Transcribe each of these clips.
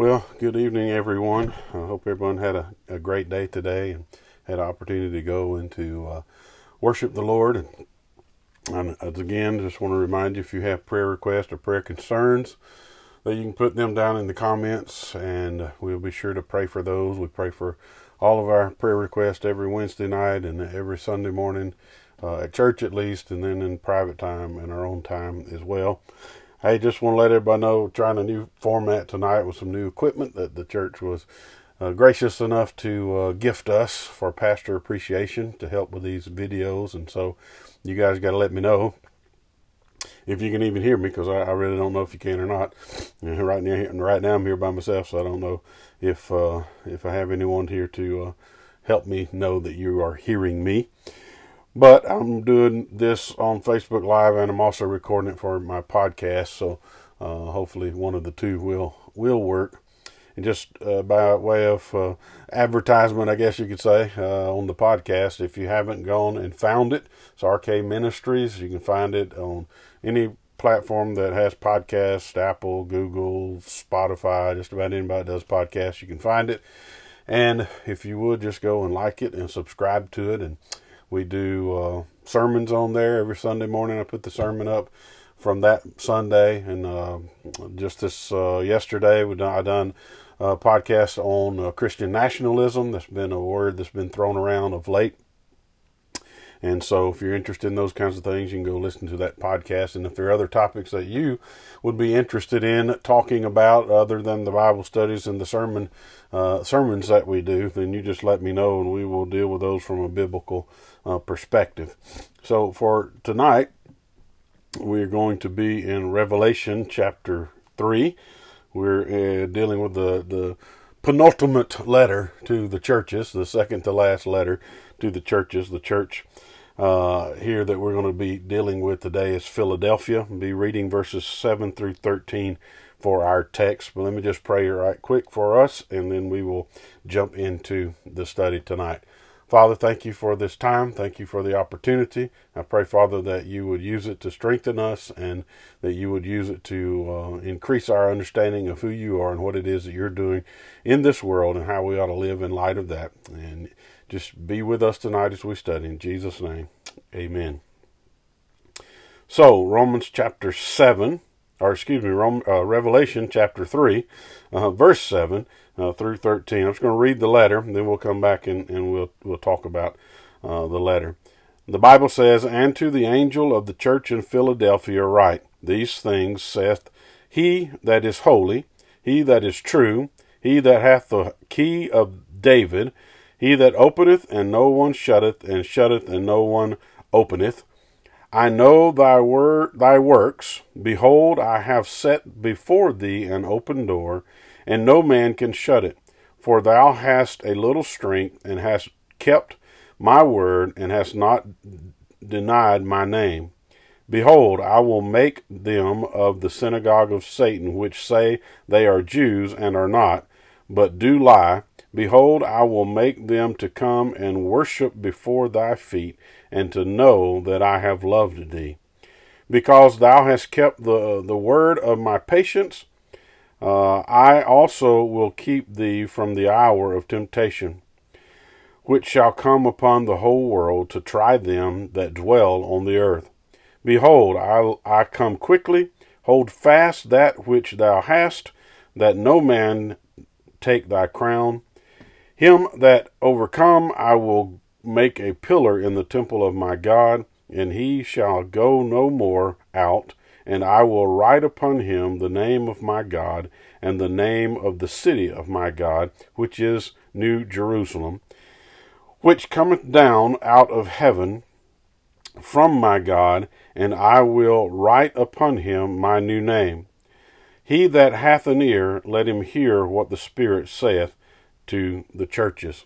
Well, good evening, everyone. I hope everyone had a, a great day today and had an opportunity to go into uh, worship the Lord. And, and as again, just want to remind you if you have prayer requests or prayer concerns, that you can put them down in the comments, and uh, we'll be sure to pray for those. We pray for all of our prayer requests every Wednesday night and every Sunday morning uh, at church, at least, and then in private time and our own time as well. Hey, just want to let everybody know, trying a new format tonight with some new equipment that the church was uh, gracious enough to uh, gift us for pastor appreciation to help with these videos. And so you guys got to let me know if you can even hear me because I, I, really don't know if you can or not. Right now, right now I'm here by myself, so I don't know if uh, if I have anyone here to uh, help me know that you are hearing me. But I'm doing this on Facebook Live, and I'm also recording it for my podcast. So uh, hopefully, one of the two will will work. And just uh, by way of uh, advertisement, I guess you could say, uh, on the podcast, if you haven't gone and found it, it's RK Ministries. You can find it on any platform that has podcasts Apple, Google, Spotify, just about anybody does podcasts, you can find it. And if you would just go and like it and subscribe to it and we do uh, sermons on there every Sunday morning. I put the sermon up from that Sunday, and uh, just this uh, yesterday, we done, I done a podcast on uh, Christian nationalism. That's been a word that's been thrown around of late. And so, if you're interested in those kinds of things, you can go listen to that podcast. And if there are other topics that you would be interested in talking about, other than the Bible studies and the sermon uh, sermons that we do, then you just let me know, and we will deal with those from a biblical uh, perspective. So, for tonight, we're going to be in Revelation chapter three. We're uh, dealing with the the penultimate letter to the churches, the second to last letter to the churches. The church uh, here that we're going to be dealing with today is Philadelphia. I'll be reading verses 7 through 13 for our text. But let me just pray right quick for us, and then we will jump into the study tonight. Father, thank you for this time. Thank you for the opportunity. I pray, Father, that you would use it to strengthen us and that you would use it to uh, increase our understanding of who you are and what it is that you're doing in this world and how we ought to live in light of that. And just be with us tonight as we study. In Jesus' name, amen. So, Romans chapter 7, or excuse me, Rome, uh, Revelation chapter 3, uh, verse 7 uh, through 13. I'm just going to read the letter, and then we'll come back and, and we'll, we'll talk about uh, the letter. The Bible says, And to the angel of the church in Philadelphia write, These things saith he that is holy, he that is true, he that hath the key of David, he that openeth, and no one shutteth, and shutteth, and no one openeth. I know thy word, thy works. Behold, I have set before thee an open door, and no man can shut it. For thou hast a little strength, and hast kept my word, and hast not denied my name. Behold, I will make them of the synagogue of Satan, which say they are Jews and are not, but do lie. Behold, I will make them to come and worship before thy feet, and to know that I have loved thee. Because thou hast kept the, the word of my patience, uh, I also will keep thee from the hour of temptation, which shall come upon the whole world to try them that dwell on the earth. Behold, I, I come quickly. Hold fast that which thou hast, that no man take thy crown. Him that overcome I will make a pillar in the temple of my God, and he shall go no more out. And I will write upon him the name of my God, and the name of the city of my God, which is New Jerusalem, which cometh down out of heaven from my God, and I will write upon him my new name. He that hath an ear, let him hear what the Spirit saith to the churches.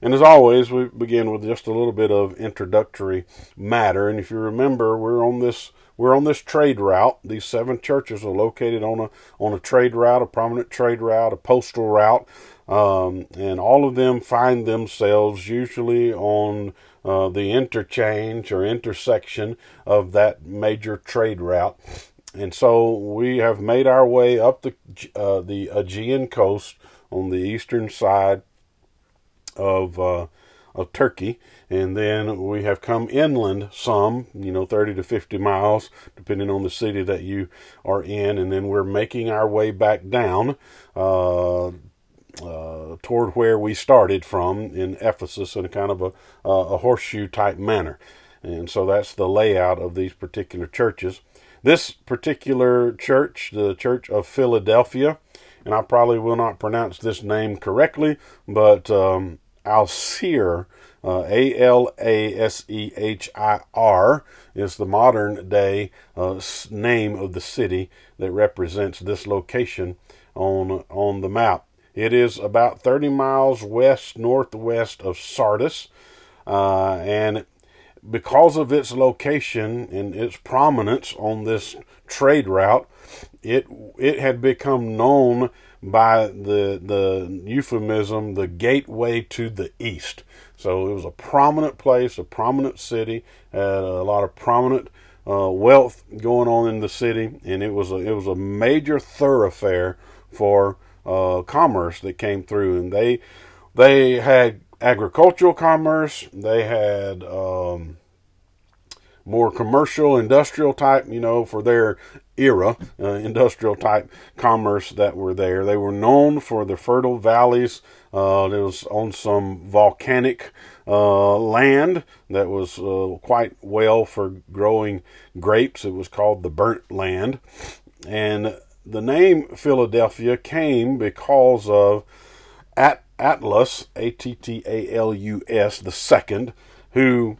And as always, we begin with just a little bit of introductory matter. And if you remember, we're on this we're on this trade route. These seven churches are located on a on a trade route, a prominent trade route, a postal route, um, and all of them find themselves usually on uh, the interchange or intersection of that major trade route. and so we have made our way up the uh, the Aegean coast on the eastern side of uh, of Turkey, and then we have come inland some, you know, 30 to 50 miles, depending on the city that you are in, and then we're making our way back down uh, uh, toward where we started from in Ephesus in a kind of a, a horseshoe type manner. And so that's the layout of these particular churches. This particular church, the Church of Philadelphia, and I probably will not pronounce this name correctly, but um, Alsir, uh, A L A S E H I R, is the modern day uh, name of the city that represents this location on on the map. It is about 30 miles west northwest of Sardis, uh, and because of its location and its prominence on this trade route, it it had become known by the the euphemism the gateway to the east. So it was a prominent place, a prominent city, had a lot of prominent uh, wealth going on in the city, and it was a, it was a major thoroughfare for uh, commerce that came through, and they they had agricultural commerce. They had um, more commercial, industrial type, you know, for their era, uh, industrial type commerce that were there. They were known for the fertile valleys. Uh, it was on some volcanic uh, land that was uh, quite well for growing grapes. It was called the Burnt Land. And the name Philadelphia came because of At- Atlas, A T T A L U S, the second, who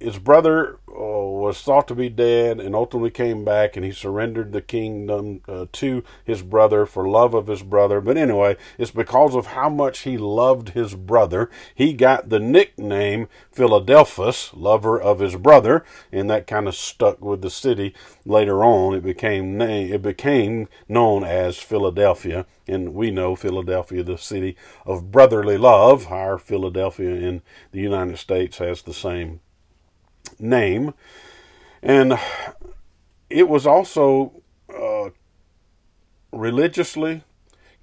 his brother uh, was thought to be dead and ultimately came back and he surrendered the kingdom uh, to his brother for love of his brother. But anyway, it's because of how much he loved his brother. He got the nickname Philadelphus, lover of his brother, and that kind of stuck with the city. Later on, it became name, it became known as Philadelphia, and we know Philadelphia, the city of brotherly love. Our Philadelphia in the United States has the same name. And it was also uh, religiously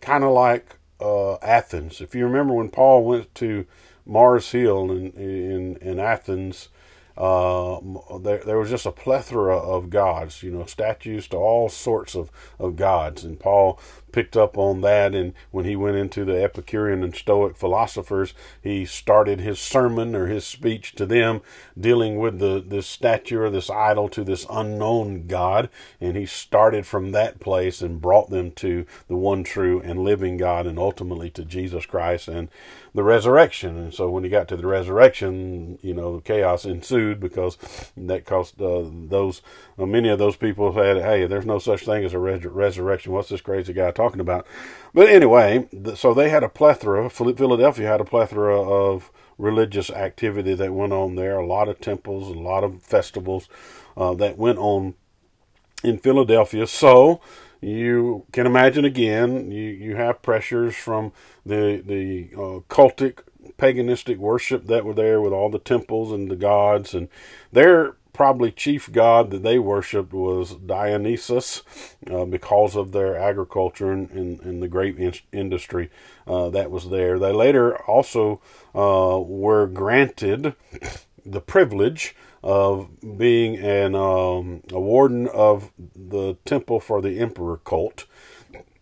kind of like uh, Athens. If you remember when Paul went to Mars Hill in, in, in Athens, uh, there, there was just a plethora of gods, you know, statues to all sorts of, of gods. And Paul picked up on that. And when he went into the Epicurean and Stoic philosophers, he started his sermon or his speech to them dealing with the this statue or this idol to this unknown God. And he started from that place and brought them to the one true and living God and ultimately to Jesus Christ and the resurrection. And so when he got to the resurrection, you know, chaos ensued because that caused uh, those, uh, many of those people said, hey, there's no such thing as a res- resurrection. What's this crazy guy talking talking about. But anyway, so they had a plethora, Philadelphia had a plethora of religious activity that went on there, a lot of temples, a lot of festivals uh, that went on in Philadelphia. So you can imagine again, you, you have pressures from the, the uh, cultic, paganistic worship that were there with all the temples and the gods, and their probably chief god that they worshipped was Dionysus uh, because of their agriculture and, and, and the grape in- industry uh, that was there. They later also uh, were granted the privilege of being an um, a warden of the temple for the emperor cult.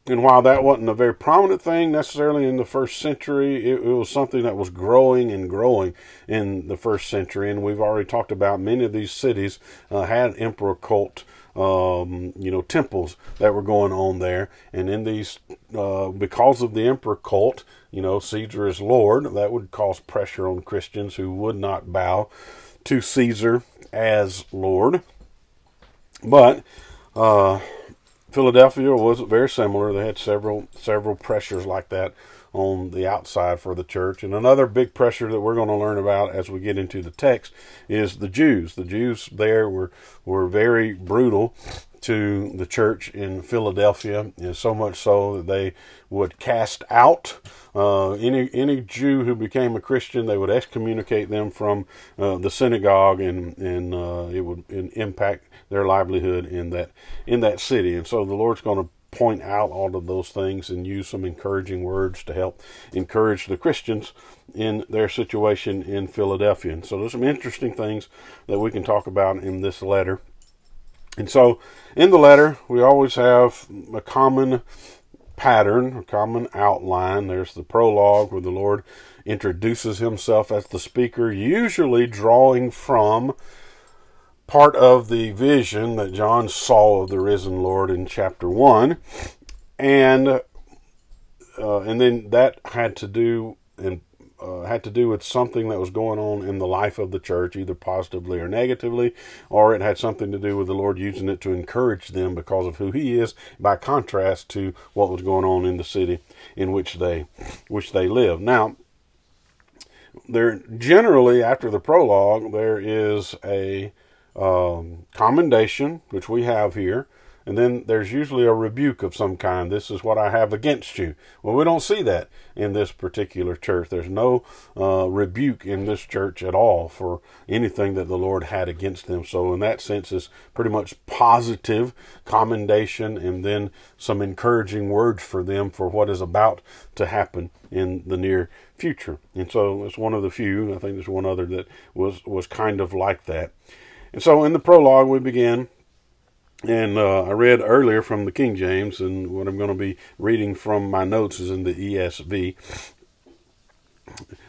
And while that wasn't a very prominent thing necessarily in the first century, it, it, was something that was growing and growing in the first century. And we've already talked about many of these cities uh, had emperor cult, um, you know, temples that were going on there. And in these, uh, because of the emperor cult, you know, Caesar is Lord, that would cause pressure on Christians who would not bow to Caesar as Lord. But, uh, Philadelphia was very similar. They had several several pressures like that on the outside for the church. And another big pressure that we're going to learn about as we get into the text is the Jews. The Jews there were were very brutal to the church in Philadelphia, and so much so that they would cast out uh, any any Jew who became a Christian. They would excommunicate them from uh, the synagogue, and and uh, it would impact their livelihood in that in that city. And so the Lord's going to point out all of those things and use some encouraging words to help encourage the Christians in their situation in Philadelphia. And so there's some interesting things that we can talk about in this letter. And so in the letter, we always have a common pattern, a common outline. There's the prologue where the Lord introduces himself as the speaker, usually drawing from part of the vision that John saw of the risen Lord in chapter 1. And uh, and then that had to do and uh, had to do with something that was going on in the life of the church, either positively or negatively, or it had something to do with the Lord using it to encourage them because of who He is, by contrast to what was going on in the city in which they which they live. Now, there generally after the prologue there is a um, commendation, which we have here, and then there's usually a rebuke of some kind. This is what I have against you. Well, we don't see that in this particular church. There's no uh, rebuke in this church at all for anything that the Lord had against them. So, in that sense, it's pretty much positive commendation and then some encouraging words for them for what is about to happen in the near future. And so, it's one of the few. I think there's one other that was was kind of like that. And so, in the prologue, we begin and uh, I read earlier from the King James, and what I'm going to be reading from my notes is in the ESV.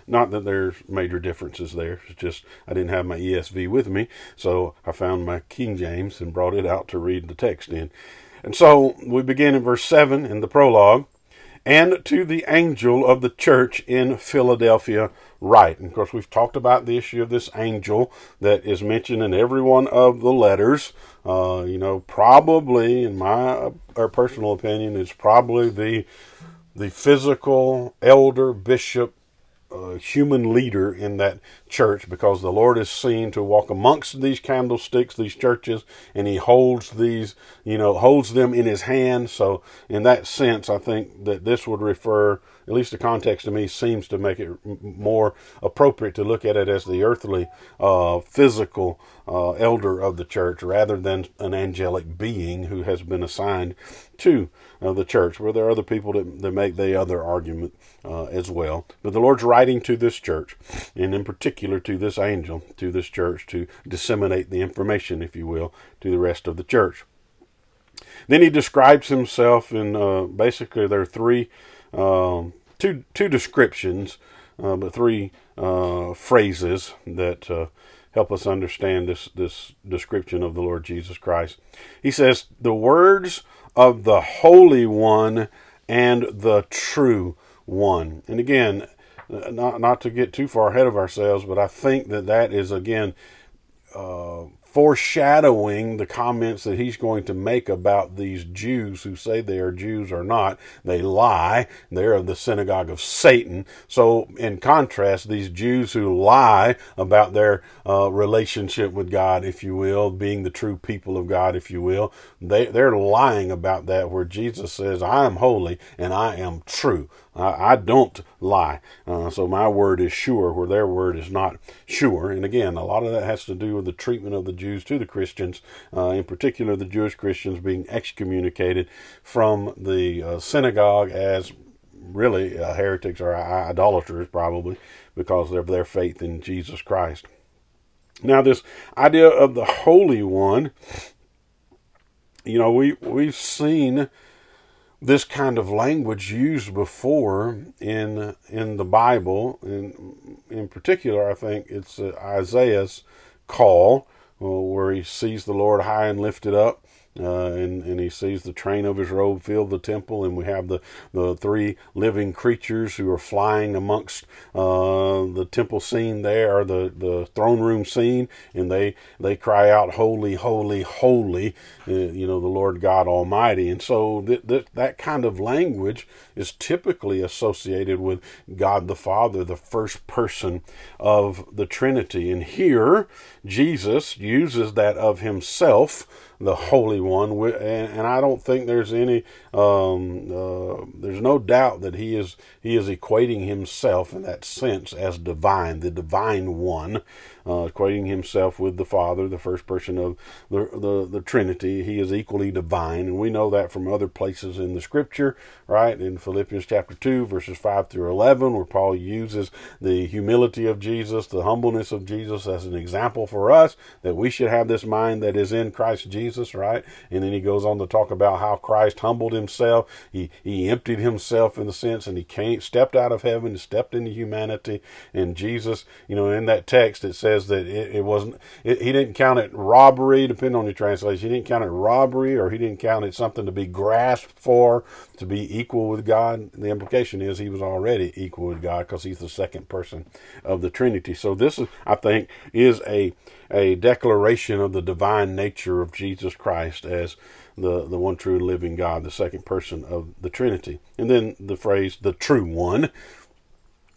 Not that there's major differences there. It's just I didn't have my ESV with me, so I found my King James and brought it out to read the text in. And so we begin in verse 7 in the prologue. And to the angel of the church in Philadelphia, write. And of course, we've talked about the issue of this angel that is mentioned in every one of the letters. Uh, you know, probably, in my or personal opinion, is probably the the physical elder bishop uh, human leader in that church because the Lord is seen to walk amongst these candlesticks, these churches, and He holds these, you know, holds them in His hand. So, in that sense, I think that this would refer at least the context to me seems to make it more appropriate to look at it as the earthly, uh, physical uh, elder of the church rather than an angelic being who has been assigned to uh, the church, where there are other people that, that make the other argument uh, as well. But the Lord's writing to this church, and in particular to this angel, to this church, to disseminate the information, if you will, to the rest of the church. Then he describes himself in uh, basically there are three um, two two descriptions, uh, but three uh, phrases that help us understand this this description of the Lord Jesus Christ. He says, "The words of the Holy One and the True One." And again, not not to get too far ahead of ourselves, but I think that that is again. Uh, foreshadowing the comments that he's going to make about these Jews who say they are Jews or not. They lie. They're of the synagogue of Satan. So, in contrast, these Jews who lie about their uh, relationship with God, if you will, being the true people of God, if you will, they, they're lying about that where Jesus says, I am holy and I am true. I, don't lie. Uh, so my word is sure, where their word is not sure. And again, a lot of that has to do with the treatment of the Jews to the Christians, uh, in particular the Jewish Christians being excommunicated from the uh, synagogue as really uh, heretics or idolaters, probably because of their faith in Jesus Christ. Now, this idea of the Holy One, you know, we we've seen this kind of language used before in in the Bible. In in particular, I think it's uh, Isaiah's call Uh, where he sees the Lord high and lifted up, uh, and, and he sees the train of his robe fill the temple, and we have the, the three living creatures who are flying amongst uh, the temple scene there, or the, the throne room scene, and they, they cry out, Holy, holy, holy, uh, you know, the Lord God Almighty. And so th- th- that kind of language is typically associated with God the Father, the first person of the Trinity. And here, Jesus uses that of himself the Holy One, and, I don't think there's any, um, uh, there's no doubt that he is he is equating himself in that sense as divine, the divine one, uh, equating himself with the Father, the first person of the, the the Trinity. He is equally divine, and we know that from other places in the Scripture, right? In Philippians chapter two, verses five through eleven, where Paul uses the humility of Jesus, the humbleness of Jesus, as an example for us that we should have this mind that is in Christ Jesus Jesus, right? And then he goes on to talk about how Christ humbled himself. He he emptied himself in the sense, and he came, stepped out of heaven stepped into humanity. And Jesus, you know, in that text it says that it, it wasn't. It, he didn't count it robbery, depending on your translation. He didn't count it robbery, or he didn't count it something to be grasped for, to be equal with God. The implication is he was already equal with God because he's the second person of the Trinity. So this is, I think, is a a declaration of the divine nature of Jesus Christ as the, the one true living God, the second person of the Trinity. And then the phrase, the true one,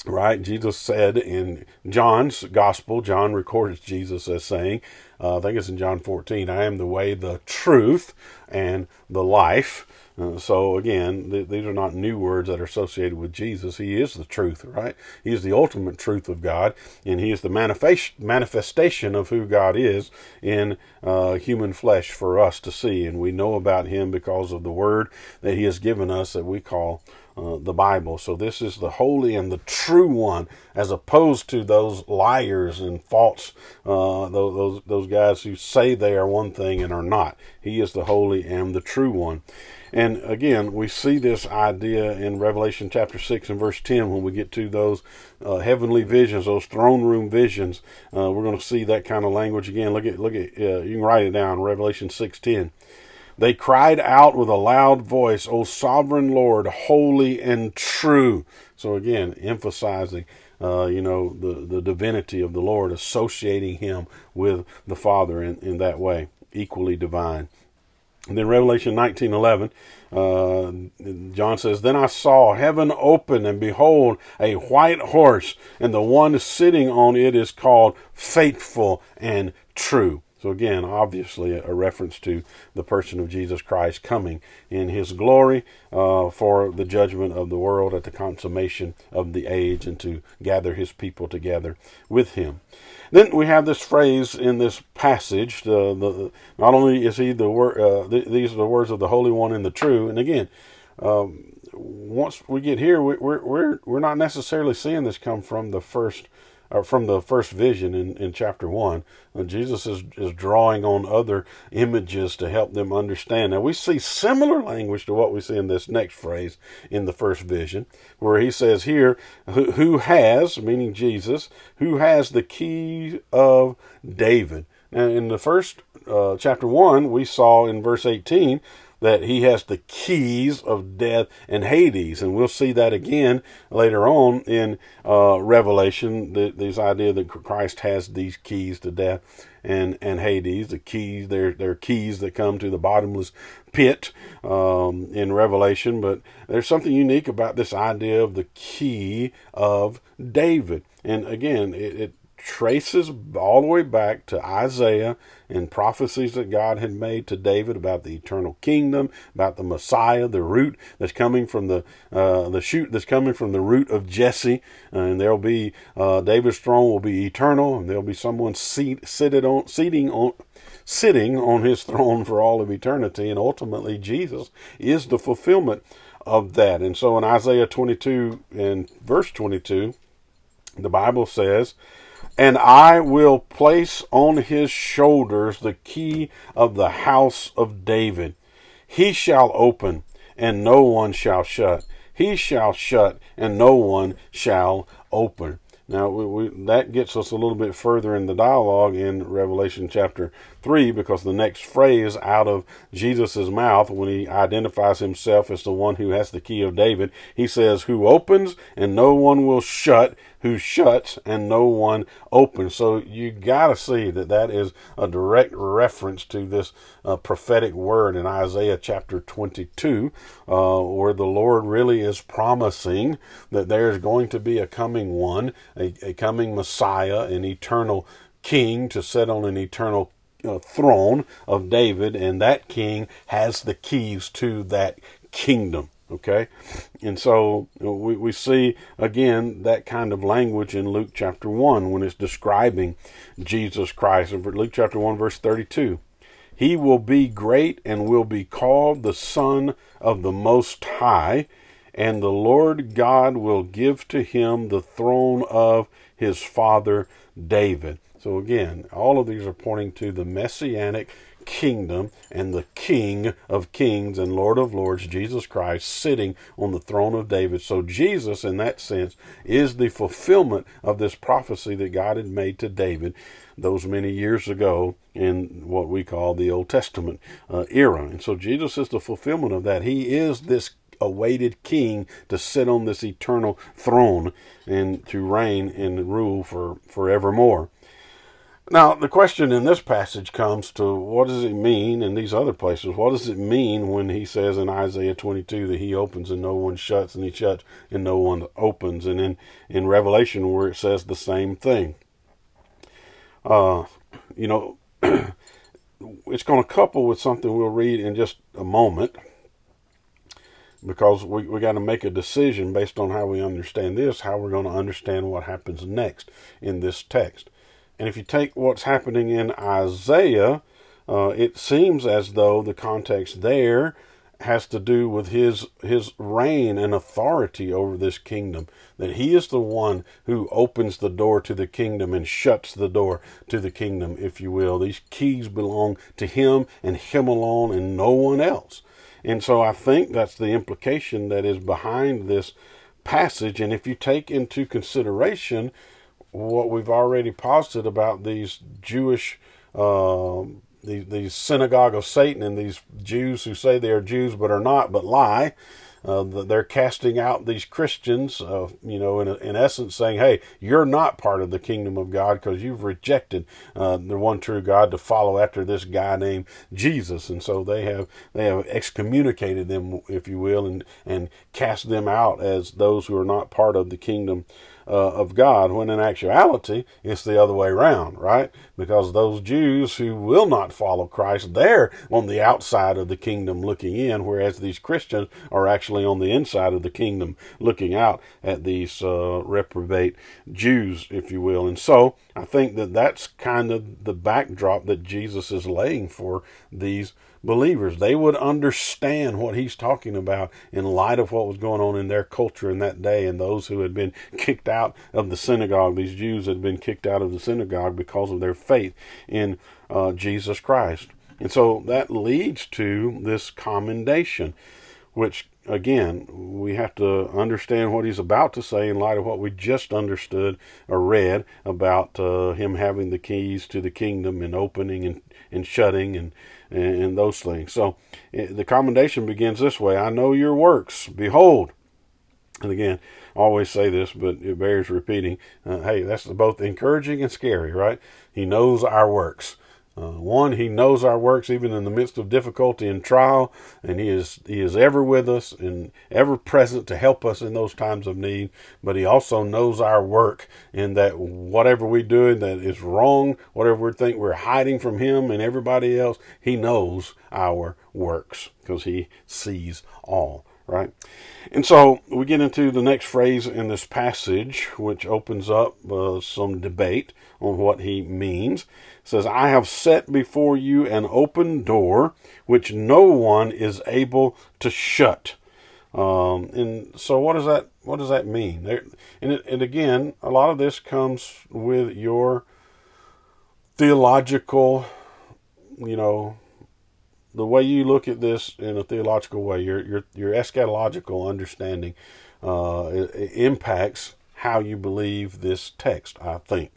right? Jesus said in John's gospel, John records Jesus as saying, uh, I think it's in John 14, I am the way, the truth, and the life. Uh, so again, th- these are not new words that are associated with Jesus. He is the truth, right? He is the ultimate truth of God, and He is the manifest- manifestation of who God is in uh, human flesh for us to see. And we know about Him because of the Word that He has given us that we call uh, the Bible. So this is the holy and the true one, as opposed to those liars and false, uh, those, those those guys who say they are one thing and are not. He is the holy and the true one. And again, we see this idea in Revelation chapter 6 and verse 10 when we get to those uh, heavenly visions, those throne room visions. Uh, we're going to see that kind of language again. Look at, look at, uh, you can write it down, Revelation 6.10. They cried out with a loud voice, O sovereign Lord, holy and true. So again, emphasizing, uh, you know, the, the divinity of the Lord, associating him with the Father in, in that way, equally divine. And then Revelation 19:11, uh, John says, "Then I saw heaven open, and behold, a white horse, and the one sitting on it is called Faithful and True." So again, obviously a reference to the person of Jesus Christ coming in his glory uh, for the judgment of the world at the consummation of the age and to gather his people together with him. Then we have this phrase in this passage. The, the, not only is he the word, uh, th- these are the words of the Holy One and the True. And again, um, once we get here, we, we're we're we're not necessarily seeing this come from the first or from the first vision in, in chapter one. Uh, Jesus is, is drawing on other images to help them understand. Now we see similar language to what we see in this next phrase in the first vision, where he says here, who, who has, meaning Jesus, who has the key of David. Now in the first uh, chapter one, we saw in verse 18 that he has the keys of death and Hades. And we'll see that again later on in uh, Revelation, the, this idea that Christ has these keys to death and, and Hades, the keys, they're, they're keys that come to the bottomless pit um, in Revelation. But there's something unique about this idea of the key of David. And again, it, it traces all the way back to Isaiah and prophecies that God had made to David about the eternal kingdom, about the Messiah, the root that's coming from the uh, the shoot that's coming from the root of Jesse, and there'll be uh, David's throne will be eternal, and there'll be someone seat, seated on seating on sitting on his throne for all of eternity, and ultimately Jesus is the fulfillment of that. And so in Isaiah 22 and verse 22, the Bible says and I will place on his shoulders the key of the house of David. He shall open, and no one shall shut. He shall shut, and no one shall open. Now, we, we, that gets us a little bit further in the dialogue in Revelation chapter 3 because the next phrase out of Jesus' mouth, when he identifies himself as the one who has the key of David, he says, Who opens and no one will shut, who shuts and no one opens. So you got to see that that is a direct reference to this uh, prophetic word in Isaiah chapter 22, uh, where the Lord really is promising that there's going to be a coming one, a, a coming Messiah, an eternal king to sit on an eternal uh, throne of David, and that king has the keys to that kingdom. Okay, and so we, we see again that kind of language in Luke chapter 1 when it's describing Jesus Christ. In Luke chapter 1, verse 32, he will be great and will be called the Son of the Most High, and the Lord God will give to him the throne of his father David. So again, all of these are pointing to the messianic kingdom and the King of kings and Lord of lords, Jesus Christ, sitting on the throne of David. So Jesus, in that sense, is the fulfillment of this prophecy that God had made to David those many years ago in what we call the Old Testament uh, era. And so Jesus is the fulfillment of that. He is this awaited king to sit on this eternal throne and to reign and rule for forevermore. Now, the question in this passage comes to what does it mean in these other places? What does it mean when he says in Isaiah 22 that he opens and no one shuts, and he shuts and no one opens? And in, in Revelation, where it says the same thing. Uh, you know, it's going to couple with something we'll read in just a moment because we, we got to make a decision based on how we understand this, how we're going to understand what happens next in this text. And if you take what's happening in Isaiah, uh, it seems as though the context there has to do with his his reign and authority over this kingdom that he is the one who opens the door to the kingdom and shuts the door to the kingdom if you will these keys belong to him and him alone and no one else and so i think that's the implication that is behind this passage and if you take into consideration what we've already posited about these Jewish, uh, these, these synagogue of Satan and these Jews who say they are Jews but are not, but lie. Uh, they're casting out these Christians, uh, you know, in, in essence saying, hey, you're not part of the kingdom of God because you've rejected uh, the one true God to follow after this guy named Jesus. And so they have they have excommunicated them, if you will, and, and cast them out as those who are not part of the kingdom uh, of God, when in actuality it's the other way around, right? Because those Jews who will not follow Christ, they're on the outside of the kingdom looking in, whereas these Christians are actually on the inside of the kingdom looking out at these uh, reprobate Jews, if you will. And so I think that that's kind of the backdrop that Jesus is laying for these believers. They would understand what he's talking about in light of what was going on in their culture in that day and those who had been kicked out of the synagogue. These Jews had been kicked out of the synagogue because of their faith in uh, Jesus Christ. And so that leads to this commendation, which again, we have to understand what he's about to say in light of what we just understood or read about uh, him having the keys to the kingdom and opening and, and shutting and and, those things. So the commendation begins this way I know your works. Behold, and again, I always say this, but it bears repeating. Uh, hey, that's both encouraging and scary, right? He knows our works. Uh, one, he knows our works even in the midst of difficulty and trial, and he is he is ever with us and ever present to help us in those times of need. But he also knows our work in that whatever we do that is wrong, whatever we think we're hiding from him and everybody else, he knows our works because he sees all right? And so we get into the next phrase in this passage, which opens up uh, some debate on what he means. It says, I have set before you an open door which no one is able to shut. Um, and so what does that what does that mean? There, and, it, and again, a lot of this comes with your theological, you know, the way you look at this in a theological way, your your your eschatological understanding uh, impacts how you believe this text, I think.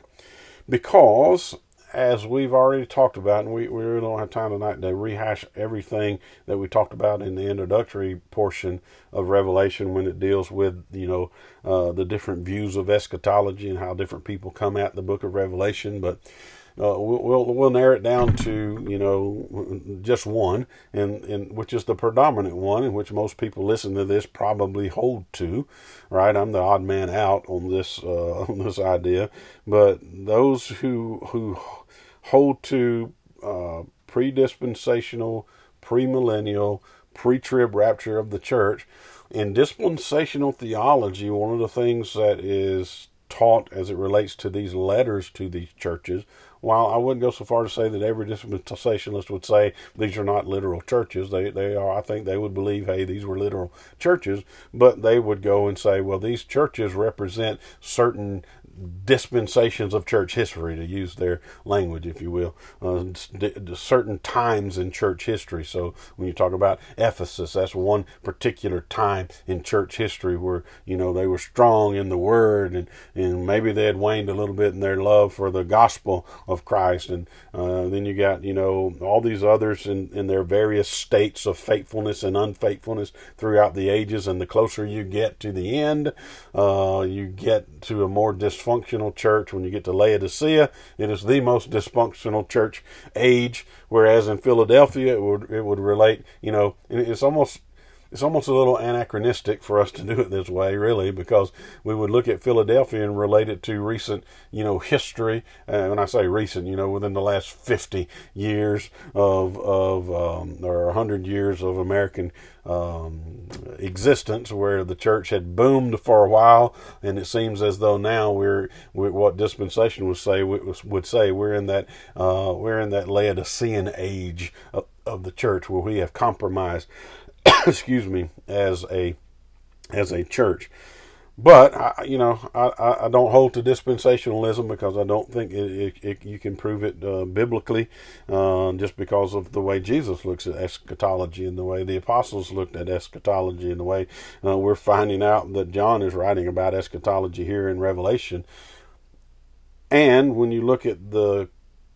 Because as we've already talked about, and we, we don't have time tonight to rehash everything that we talked about in the introductory portion of Revelation when it deals with, you know, uh, the different views of eschatology and how different people come at the book of Revelation. But uh, we'll, we'll, narrow it down to you know just one, and, and which is the predominant one, in which most people listen to this probably hold to, right? I'm the odd man out on this uh, on this idea, but those who who hold to uh, pre-dispensational, premillennial, pre-trib rapture of the church. In dispensational theology, one of the things that is taught as it relates to these letters to these churches, while I wouldn't go so far to say that every dispensationalist would say these are not literal churches, they they are. I think they would believe, hey, these were literal churches, but they would go and say, well, these churches represent certain dispensations of church history, to use their language, if you will, uh, certain times in church history. So when you talk about Ephesus, that's one particular time in church history where you know they were strong in the Word, and and maybe they had waned a little bit in their love for the gospel of Christ, and uh, then you got you know all these others in in their various states of faithfulness and unfaithfulness throughout the ages, and the closer you get to the end, uh, you get to a more dysfunctional dysfunctional church. When you get to Laodicea, it is the most dysfunctional church age. Whereas in Philadelphia, it would it would relate. You know, it's almost it's almost a little anachronistic for us to do it this way, really, because we would look at Philadelphia and relate it to recent, you know, history. Uh, when I say recent, you know, within the last 50 years of, of um, or 100 years of American um, existence, where the church had boomed for a while, and it seems as though now we're, we're what dispensation would say would say we're in that uh, we're in that Laodicean age of, of the church where we have compromised excuse me, as a as a church. But I, you know, I, I don't hold to dispensationalism because I don't think it, it, it, you can prove it uh, biblically, uh, just because of the way Jesus looks at eschatology and the way the apostles looked at eschatology and the way uh, we're finding out that John is writing about eschatology here in Revelation. And when you look at the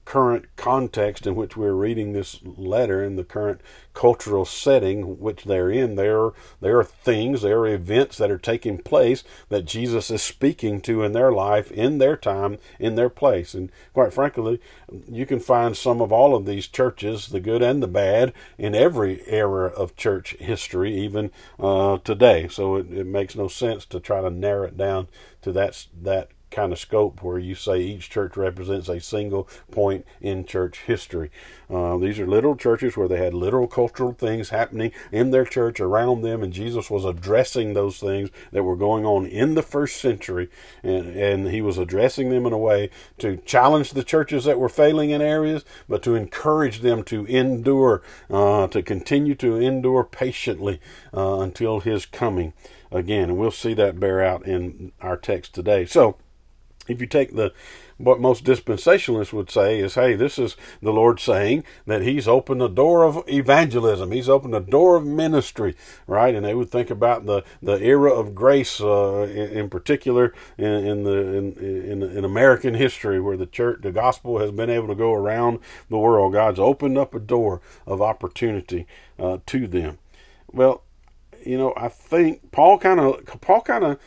current context in which we're reading this letter in the current cultural setting which they're in there there are things there are events that are taking place that Jesus is speaking to in their life in their time in their place. And quite frankly you can find some of all of these churches the good and the bad in every era of church history even uh, today. So it, it makes no sense to try to narrow it down to that that kind of scope where you say each church represents a single point in church history. Uh, these are literal churches where they had literal cultural things happening in their church around them, and Jesus was addressing those things that were going on in the first century, and, and he was addressing them in a way to challenge the churches that were failing in areas, but to encourage them to endure, uh, to continue to endure patiently uh, until his coming again. And we'll see that bear out in our text today. So, if you take the what most dispensationalists would say is, hey, this is the Lord saying that He's opened the door of evangelism. He's opened the door of ministry, right? And they would think about the, the era of grace, uh, in, in, particular, in, in the in, in, in American history, where the church, the gospel has been able to go around the world. God's opened up a door of opportunity uh, to them. Well, you know, I think Paul kind of Paul kind of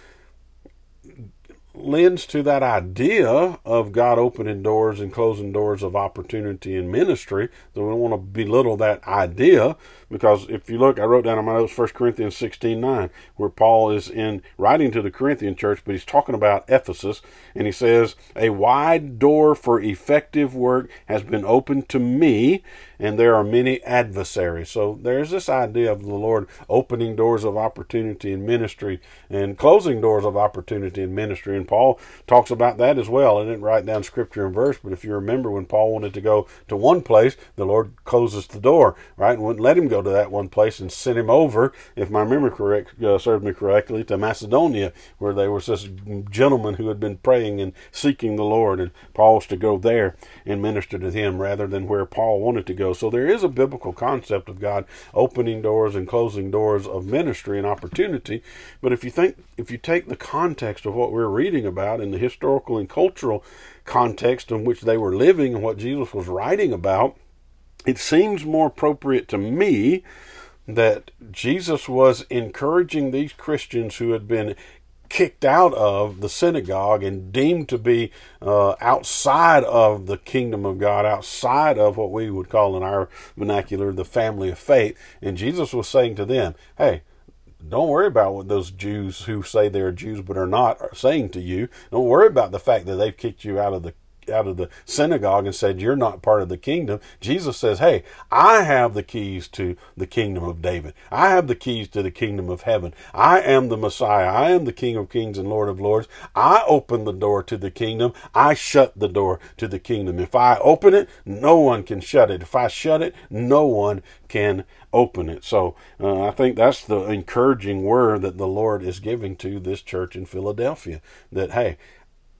lends to that idea of God opening doors and closing doors of opportunity in ministry. So we don't want to belittle that idea because if you look, I wrote down on my notes 1 Corinthians 16 9, where Paul is in writing to the Corinthian church, but he's talking about Ephesus, and he says, A wide door for effective work has been opened to me, and there are many adversaries. So there's this idea of the Lord opening doors of opportunity in ministry and closing doors of opportunity in ministry. And Paul talks about that as well. I didn't write down scripture and verse, but if you remember when Paul wanted to go to one place, the Lord closes the door, right? And wouldn't let him go to that one place and sent him over, if my memory correct uh, served me correctly, to Macedonia, where there was this gentleman who had been praying and seeking the Lord. And Paul was to go there and minister to him rather than where Paul wanted to go. So there is a biblical concept of God opening doors and closing doors of ministry and opportunity. But if you think, if you take the context of what we're reading about in the historical and cultural context in which they were living and what Jesus was writing about, it seems more appropriate to me that Jesus was encouraging these Christians who had been kicked out of the synagogue and deemed to be uh, outside of the kingdom of God, outside of what we would call in our vernacular the family of faith. And Jesus was saying to them, hey, don't worry about what those Jews who say they're Jews but are not are saying to you. Don't worry about the fact that they've kicked you out of the out of the synagogue and said, You're not part of the kingdom. Jesus says, Hey, I have the keys to the kingdom of David. I have the keys to the kingdom of heaven. I am the Messiah. I am the King of kings and Lord of lords. I open the door to the kingdom. I shut the door to the kingdom. If I open it, no one can shut it. If I shut it, no one can open it. So uh, I think that's the encouraging word that the Lord is giving to this church in Philadelphia that, hey,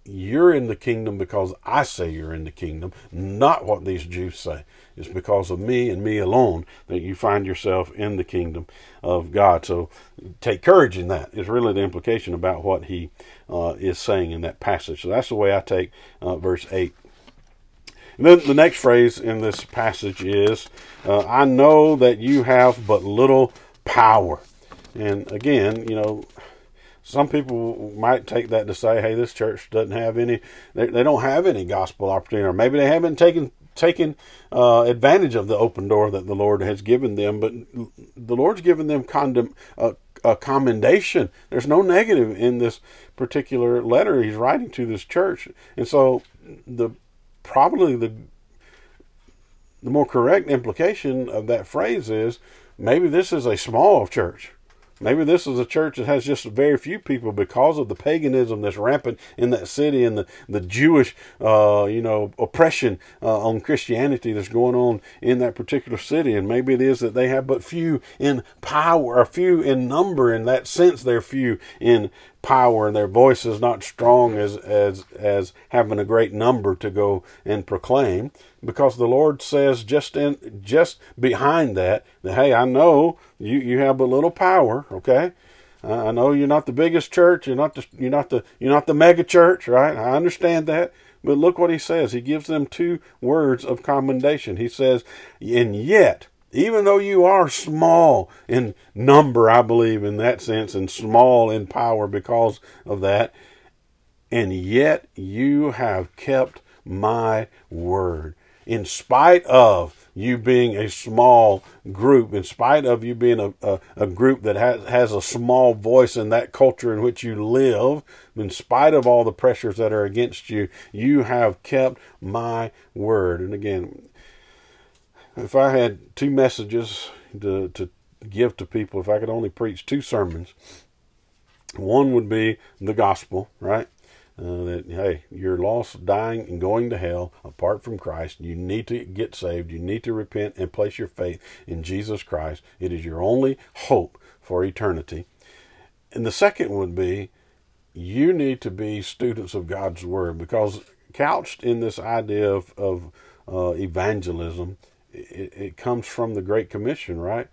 you're in the kingdom because I say you're in the kingdom, not what these Jews say. It's because of me and me alone that you find yourself in the kingdom of God. So take courage in that, is really the implication about what he uh, is saying in that passage. So that's the way I take uh, verse 8. And then the next phrase in this passage is, uh, I know that you have but little power. And again, you know, some people might take that to say, hey, this church doesn't have any, they, they don't have any gospel opportunity, or maybe they haven't taken taken uh, advantage of the open door that the Lord has given them. But the Lord's given them condom, uh, a commendation. There's no negative in this particular letter he's writing to this church, and so the probably the the more correct implication of that phrase is maybe this is a small church Maybe this is a church that has just very few people because of the paganism that's rampant in that city and the, the Jewish, uh, you know, oppression uh, on Christianity that's going on in that particular city. And maybe it is that they have but few in power, or few in number. In that sense, they're few in power. And their voice is not strong as as as having a great number to go and proclaim. Because the Lord says just in just behind that that hey I know you you have a little power okay? I know you're not the biggest church you're not the you're not the you're not the mega church right? I understand that. But look what he says. He gives them two words of commendation. He says and yet even though you are small in number, I believe in that sense, and small in power because of that, and yet you have kept my word. In spite of you being a small group, in spite of you being a, a, a, group that has, has a small voice in that culture in which you live, in spite of all the pressures that are against you, you have kept my word. And again, if I had two messages to, to give to people, if I could only preach two sermons, one would be the gospel, right? Uh, that hey, you're lost, dying, and going to hell apart from Christ. You need to get saved. You need to repent and place your faith in Jesus Christ. It is your only hope for eternity. And the second would be you need to be students of God's Word because couched in this idea of, of uh, evangelism it, it comes from the Great Commission, right?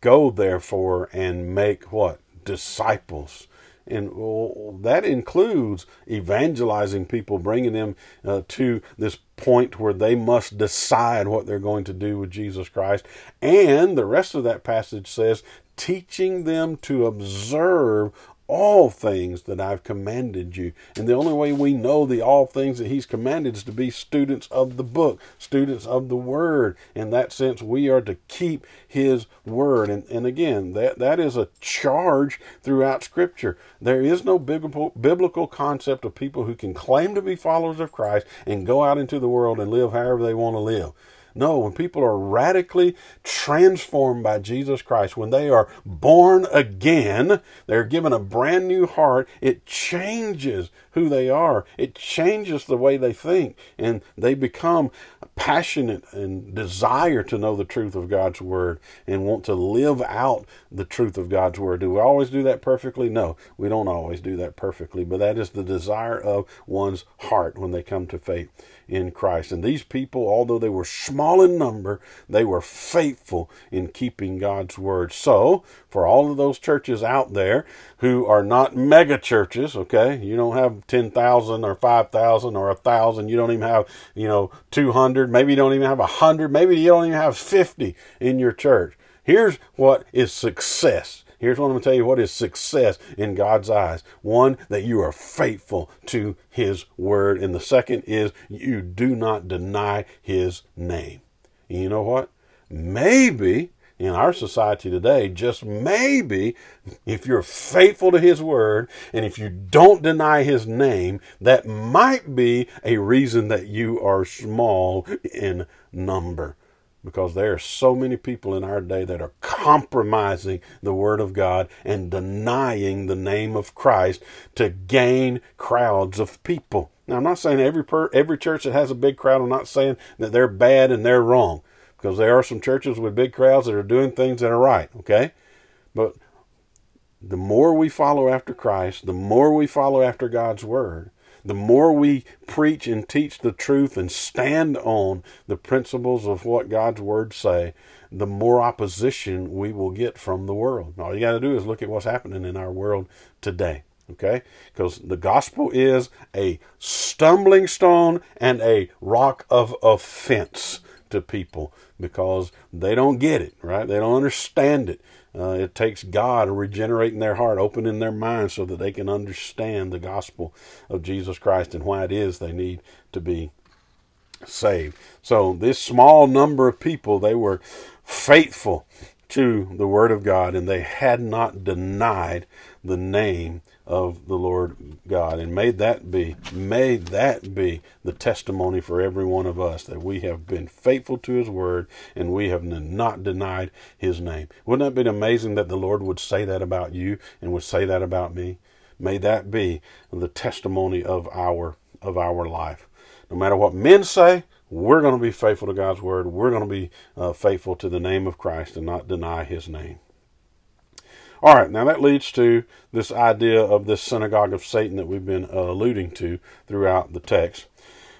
Go therefore and make what? Disciples. And well, that includes evangelizing people, bringing them uh, to this point where they must decide what they're going to do with Jesus Christ. And the rest of that passage says, teaching them to observe all things that I've commanded you. And the only way we know the all things that He's commanded is to be students of the book, students of the Word. In that sense, we are to keep His Word. And, and again, that, that is a charge throughout Scripture. There is no biblical, biblical concept of people who can claim to be followers of Christ and go out into the world and live however they want to live. No, when people are radically transformed by Jesus Christ, when they are born again, they're given a brand new heart, it changes who they are. It changes the way they think, and they become passionate and desire to know the truth of God's Word and want to live out the truth of God's Word. Do we always do that perfectly? No, we don't always do that perfectly, but that is the desire of one's heart when they come to faith in Christ. And these people, although they were small in number, they were faithful in keeping God's word. So, for all of those churches out there who are not mega churches, okay, you don't have 10,000 or 5,000 or 1,000, you don't even have, you know, 200, maybe you don't even have 100, maybe you don't even have 50 in your church. Here's what is success Here's what I'm going to tell you what is success in God's eyes. One, that you are faithful to His word. And the second is you do not deny His name. And you know what? Maybe in our society today, just maybe, if you're faithful to His Word and if you don't deny His name, that might be a reason that you are small in number because there are so many people in our day that are compromising the Word of God and denying the name of Christ to gain crowds of people. Now, I'm not saying every per, every church that has a big crowd. I'm not saying that they're bad and they're wrong, because there are some churches with big crowds that are doing things that are right. Okay, but the more we follow after Christ, the more we follow after God's Word, the more we preach and teach the truth and stand on the principles of what God's words say, the more opposition we will get from the world. All you got to do is look at what's happening in our world today. Okay? Because the gospel is a stumbling stone and a rock of offense to people because they don't get it, right? They don't understand it. Uh, it takes God regenerating their heart, opening their mind so that they can understand the gospel of Jesus Christ and why it is they need to be saved. So this small number of people, they were faithful to the word of God and they had not denied the name of the Lord God. And may that be, may that be the testimony for every one of us that we have been faithful to His word and we have not denied His name. Wouldn't that be amazing that the Lord would say that about you and would say that about me? May that be the testimony of our of our life. No matter what men say, we're going to be faithful to God's word. We're going to be uh, faithful to the name of Christ and not deny His name. All right, now that leads to this idea of this synagogue of Satan that we've been uh, alluding to throughout the text.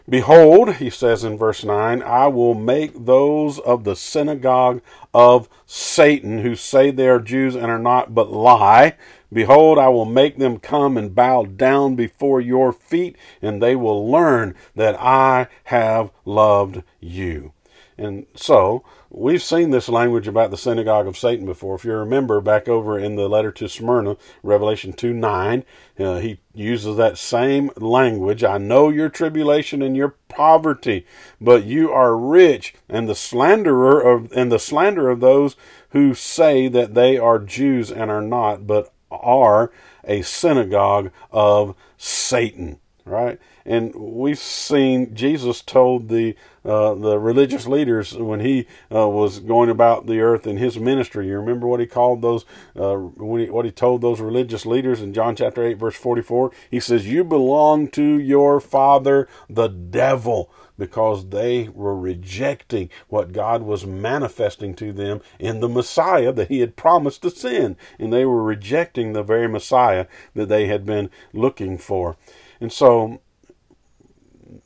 Behold, he says in verse 9, I will make those of the synagogue of Satan who say they are Jews and are not, but lie. Behold, I will make them come and bow down before your feet, and they will learn that I have loved you. And so, we've seen this language about the synagogue of Satan before. If you remember back over in the letter to Smyrna, Revelation 2 9, uh, he uses that same language. I know your tribulation and your poverty, but you are rich, and the slanderer of and the slander of those who say that they are Jews and are not, but are a synagogue of Satan. Right? And we've seen Jesus told the uh, the religious leaders when he uh, was going about the earth in his ministry. You remember what he called those, uh, he, what he told those religious leaders in John chapter 8, verse 44? He says, You belong to your father, the devil because they were rejecting what God was manifesting to them in the Messiah that He had promised to send. And they were rejecting the very Messiah that they had been looking for. And so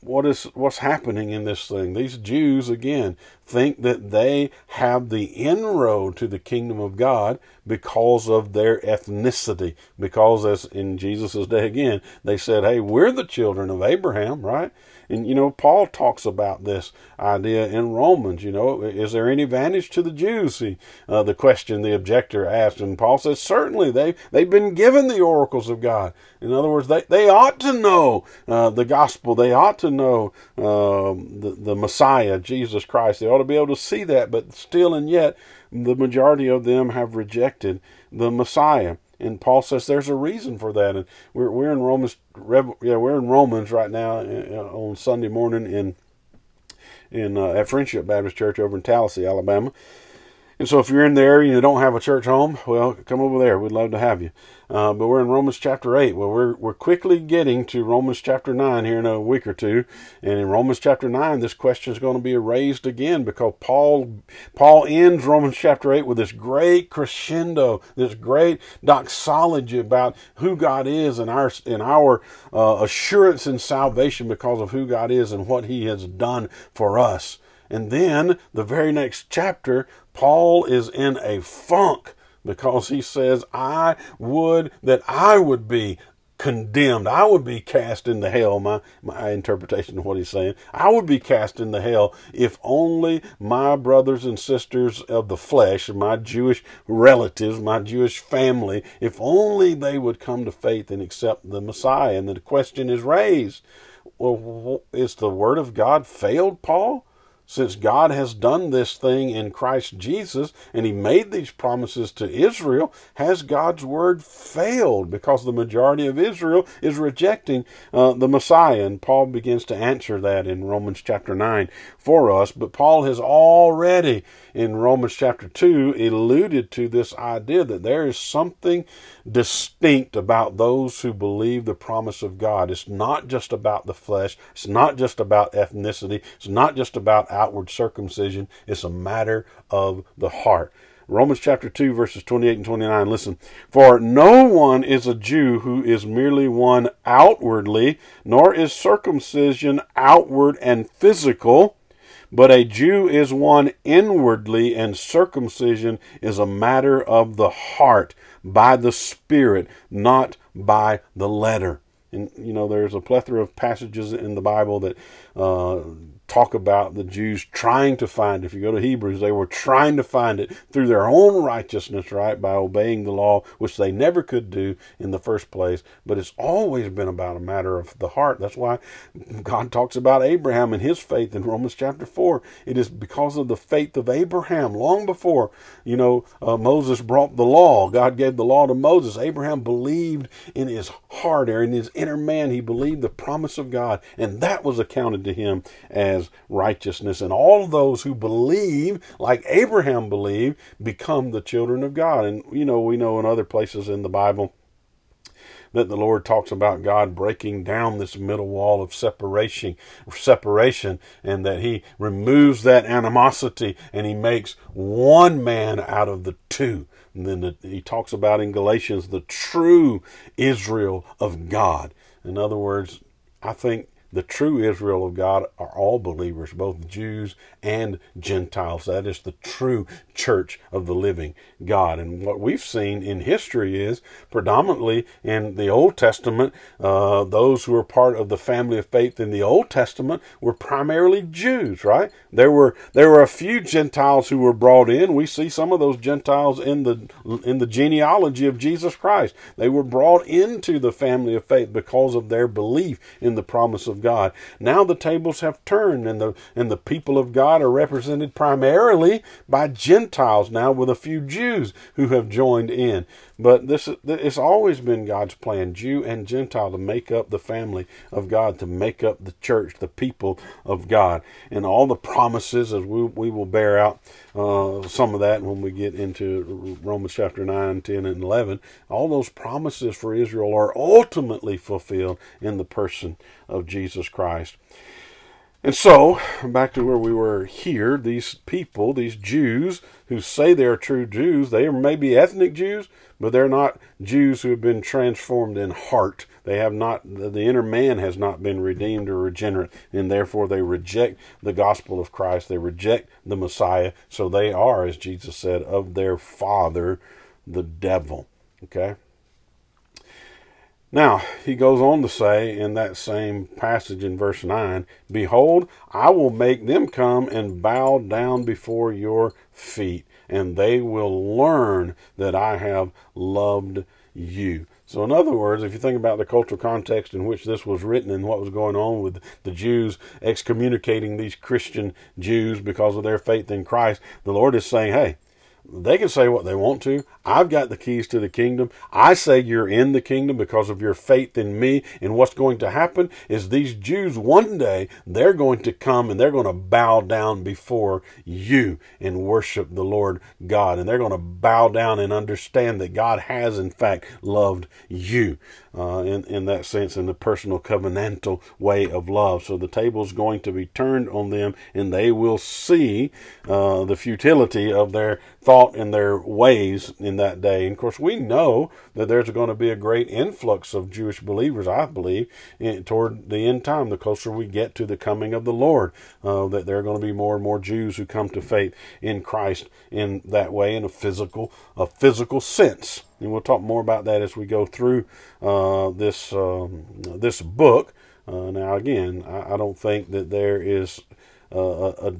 what is what's happening in this thing. These Jews again think that they have the inroad to the kingdom of God because of their ethnicity. Because as in Jesus' day again, they said, "Hey, we're the children of Abraham, right?" And you know, Paul talks about this idea in Romans. You know, is there any advantage to the Jews? Uh, the question the objector asked, and Paul says, certainly they they've been given the oracles of God. In other words, they they ought to know uh, the gospel. They ought to know uh, the the Messiah, Jesus Christ. They ought to be able to see that, but still and yet, the majority of them have rejected the Messiah. And Paul says there's a reason for that. And we're we're in Romans, yeah, we're in Romans right now uh, on Sunday morning in in uh, at Friendship Baptist Church over in Tallassee, Alabama. And so if you're in there and you don't have a church home, well, come over there. We'd love to have you. Uh, but we're in Romans chapter 8. Well, we're, we're quickly getting to Romans chapter 9 here in a week or two. And in Romans chapter 9, this question is going to be raised again because Paul, Paul ends Romans chapter 8 with this great crescendo, this great doxology about who God is and our, and our uh, assurance in salvation because of who God is and what he has done for us. And then the very next chapter, Paul is in a funk because he says, I would that I would be condemned. I would be cast into hell. My, my interpretation of what he's saying. I would be cast into hell if only my brothers and sisters of the flesh, my Jewish relatives, my Jewish family, if only they would come to faith and accept the Messiah. And the question is raised. Well, is the word of God failed, Paul? Since God has done this thing in Christ Jesus and he made these promises to Israel, has God's word failed because the majority of Israel is rejecting uh, the Messiah? And Paul begins to answer that in Romans chapter 9 for us. But Paul has already in Romans chapter 2 alluded to this idea that there is something distinct about those who believe the promise of God. It's not just about the flesh, it's not just about ethnicity, it's not just about outward circumcision, it's a matter of the heart. Romans chapter 2, verses 28 and 29. Listen, for no one is a Jew who is merely one outwardly, nor is circumcision outward and physical, but a Jew is one inwardly, and circumcision is a matter of the heart, by the Spirit, not by the letter. And, you know, there's a plethora of passages in the Bible that uh, talk about the Jews trying to find, if you go to Hebrews, they were trying to find it through their own righteousness, right, by obeying the law, which they never could do in the first place. But it's always been about a matter of the heart. That's why God talks about Abraham and his faith in Romans chapter 4. It is because of the faith of Abraham, long before, you know, uh, Moses brought the law. God gave the law to Moses. Abraham believed in his heart or in his inner man. He believed the promise of God, and that was accounted to him as as righteousness. And all those who believe, like Abraham believed, become the children of God. And, you know, we know in other places in the Bible that the Lord talks about God breaking down this middle wall of separation, separation, and that He removes that animosity and He makes one man out of the two. And then the, He talks about in Galatians the true Israel of God. In other words, I think the true Israel of God are all believers, both Jews and Gentiles. That is the true church of the living God. And what we've seen in history is predominantly in the Old Testament, uh, those who were part of the family of faith in the Old Testament were primarily Jews, right? There were there were a few Gentiles who were brought in. We see some of those Gentiles in the in the genealogy of Jesus Christ. They were brought into the family of faith because of their belief in the promise of of God. Now the tables have turned and the and the people of God are represented primarily by Gentiles now with a few Jews who have joined in. But this it's always been God's plan, Jew and Gentile, to make up the family of God, to make up the church, the people of God, and all the promises as we we will bear out uh, some of that when we get into Romans chapter 9, 10, and 11. All those promises for Israel are ultimately fulfilled in the person of Jesus Christ. And so, back to where we were here, these people, these Jews who say they are true Jews, they are maybe ethnic Jews, but they're not Jews who have been transformed in heart. They have not, the inner man has not been redeemed or regenerate, and therefore they reject the gospel of Christ. They reject the Messiah. So they are, as Jesus said, of their father, the devil. Okay? Now, he goes on to say in that same passage in verse 9 Behold, I will make them come and bow down before your feet, and they will learn that I have loved you. So, in other words, if you think about the cultural context in which this was written and what was going on with the Jews excommunicating these Christian Jews because of their faith in Christ, the Lord is saying, hey, they can say what they want to. I've got the keys to the kingdom. I say you're in the kingdom because of your faith in me. And what's going to happen is these Jews one day, they're going to come and they're going to bow down before you and worship the Lord God. And they're going to bow down and understand that God has, in fact, loved you uh, in, in that sense, in the personal covenantal way of love. So the table is going to be turned on them and they will see uh, the futility of their thought and their ways in that day. And of course, we know that there's going to be a great influx of Jewish believers, I believe, in, toward the end time, the closer we get to the coming of the Lord, uh, that there are going to be more and more Jews who come to faith in Christ in that way, in a physical, a physical sense. And we'll talk more about that as we go through uh, this um, this book. Uh, now, again, I, I, don't think that there is a, a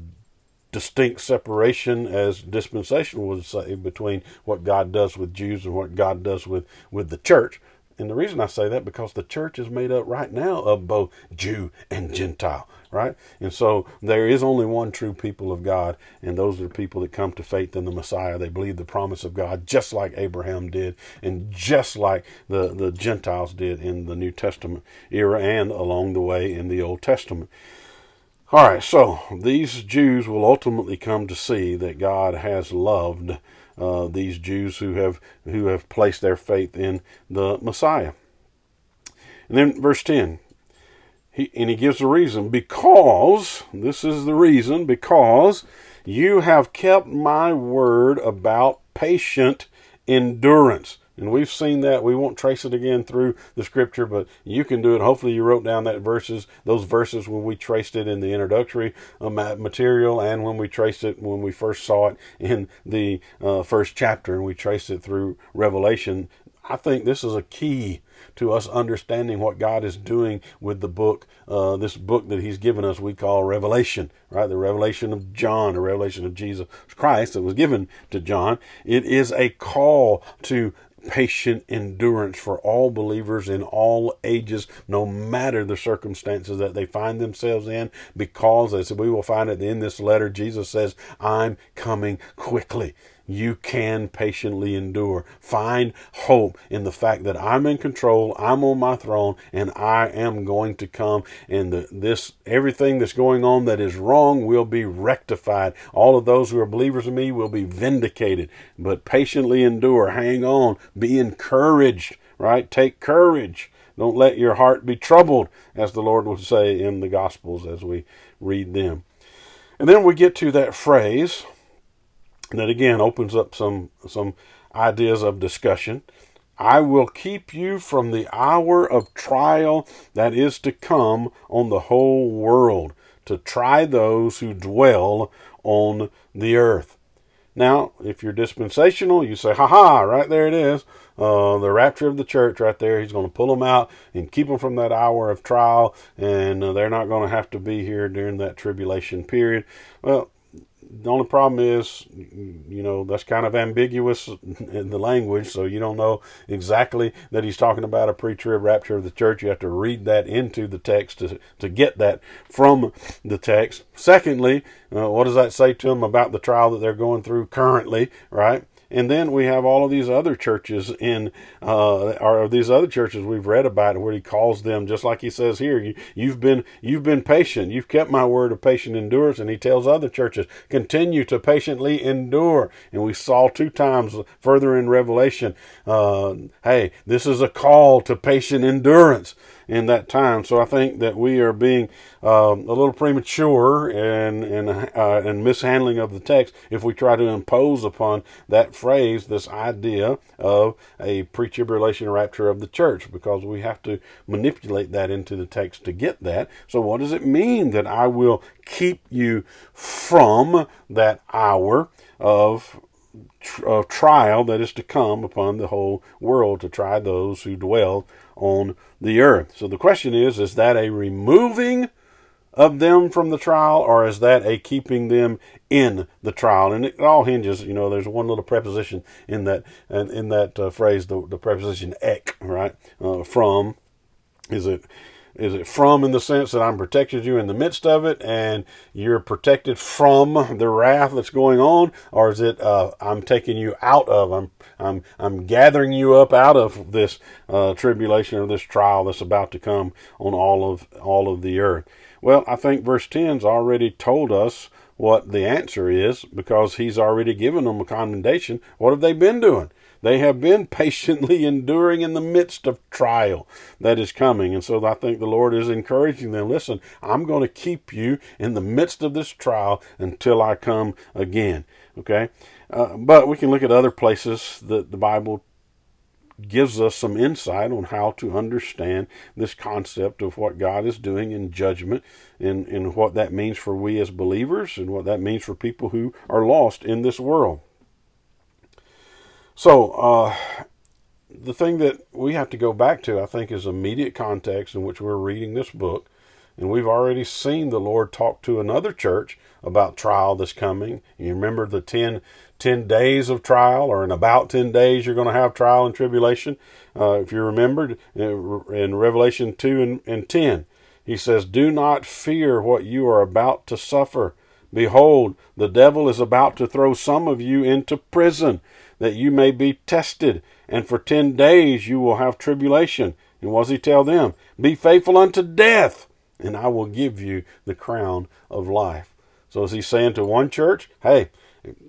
distinct separation, as dispensation would say, between what God does with Jews and what God does with, with the church. And the reason I say that because the church is made up right now of both Jew and Gentile, right? And so there is only one true people of God, and those are the people that come to faith in the Messiah. They believe the promise of God just like Abraham did, and just like the, the Gentiles did in the New Testament era and along the way in the Old Testament. All right, so these Jews will ultimately come to see that God has loved uh, these Jews who have who have placed their faith in the Messiah. And then verse ten, he and he gives a reason because this is the reason because you have kept my word about patient endurance. And we've seen that. We won't trace it again through the scripture, but you can do it. Hopefully, you wrote down that verses, those verses when we traced it in the introductory uh, material, and when we traced it when we first saw it in the uh, first chapter, and we traced it through Revelation. I think this is a key to us understanding what God is doing with the book, uh, this book that He's given us, we call Revelation, right? The revelation of John, the revelation of Jesus Christ that was given to John. It is a call to patient endurance for all believers in all ages, no matter the circumstances that they find themselves in, because as we will find it in this letter, Jesus says, I'm coming quickly you can patiently endure. Find hope in the fact that I'm in control, I'm on my throne, and I am going to come. And the, this everything that's going on that is wrong will be rectified. All of those who are believers in me will be vindicated. But patiently endure, hang on, be encouraged, right? Take courage. Don't let your heart be troubled, as the Lord would say in the Gospels as we read them. And then we get to that phrase, that again opens up some some ideas of discussion. I will keep you from the hour of trial that is to come on the whole world to try those who dwell on the earth. Now, if you're dispensational, you say, ha ha, right there it is. Uh, the rapture of the church right there. He's going to pull them out and keep them from that hour of trial, and uh, they're not going to have to be here during that tribulation period. Well, the only problem is, you know, that's kind of ambiguous in the language, so you don't know exactly that he's talking about a pre-trib rapture of the church. You have to read that into the text to to get that from the text. Secondly, uh, what does that say to them about the trial that they're going through currently? Right? And then we have all of these other churches in, uh, or these other churches we've read about where he calls them, just like he says here, you, you've been, you've been patient. You've kept my word of patient endurance. And he tells other churches, continue to patiently endure. And we saw two times further in Revelation, uh, hey, this is a call to patient endurance in that time. So I think that we are being um, a little premature and and uh, and mishandling of the text if we try to impose upon that phrase this idea of a pre-tribulation rapture of the church, because we have to manipulate that into the text to get that. So what does it mean that I will keep you from that hour of of trial that is to come upon the whole world to try those who dwell on the earth. So the question is is that a removing of them from the trial or is that a keeping them in the trial and it all hinges you know there's one little preposition in that in, in that uh, phrase the, the preposition ek right uh, from is it is it from in the sense that I'm protecting you in the midst of it and you're protected from the wrath that's going on? Or is it, uh, I'm taking you out of, I'm, I'm, I'm gathering you up out of this, uh, tribulation or this trial that's about to come on all of, all of the earth? Well, I think verse 10's already told us what the answer is because he's already given them a commendation. What have they been doing? They have been patiently enduring in the midst of trial that is coming. And so I think the Lord is encouraging them listen, I'm going to keep you in the midst of this trial until I come again. Okay? Uh, but we can look at other places that the Bible gives us some insight on how to understand this concept of what God is doing in judgment and, and what that means for we as believers and what that means for people who are lost in this world. So, uh, the thing that we have to go back to, I think, is immediate context in which we're reading this book. And we've already seen the Lord talk to another church about trial that's coming. You remember the 10, 10 days of trial, or in about 10 days, you're going to have trial and tribulation. Uh, if you remembered in Revelation 2 and, and 10, he says, Do not fear what you are about to suffer. Behold, the devil is about to throw some of you into prison that you may be tested, and for ten days you will have tribulation. And does he tell them? Be faithful unto death, and I will give you the crown of life. So is he saying to one church, hey,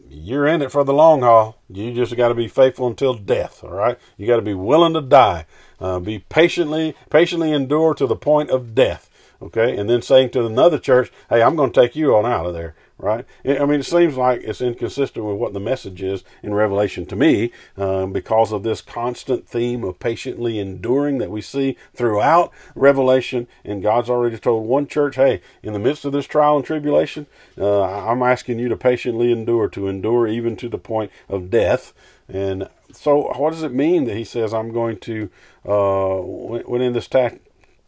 you're in it for the long haul. You just got to be faithful until death. All right, you got to be willing to die. Uh, be patiently, patiently endure to the point of death. Okay, and then saying to another church, hey, I'm going to take you on out of there right? I mean, it seems like it's inconsistent with what the message is in Revelation to me um, because of this constant theme of patiently enduring that we see throughout Revelation. And God's already told one church, hey, in the midst of this trial and tribulation, uh, I'm asking you to patiently endure, to endure even to the point of death. And so, what does it mean that he says, I'm going to, uh, when in this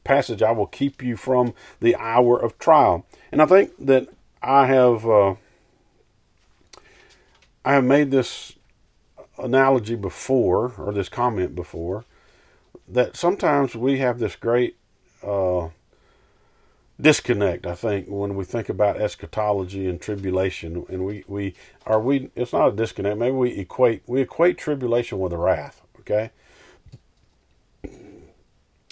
passage, I will keep you from the hour of trial? And I think that I have uh, I have made this analogy before or this comment before that sometimes we have this great uh, disconnect. I think when we think about eschatology and tribulation, and we we are we it's not a disconnect. Maybe we equate we equate tribulation with wrath. Okay.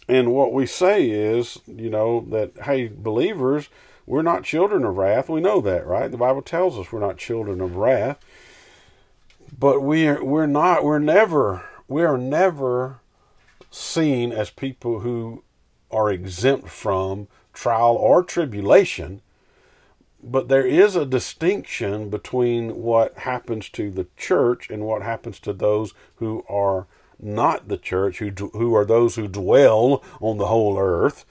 And what we say is, you know, that hey, believers, we're not children of wrath. We know that, right? The Bible tells us we're not children of wrath. But we are, we're not, we're never, we are never seen as people who are exempt from trial or tribulation. But there is a distinction between what happens to the church and what happens to those who are not the church, who, who are those who dwell on the whole earth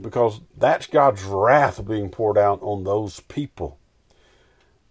because that's God's wrath being poured out on those people.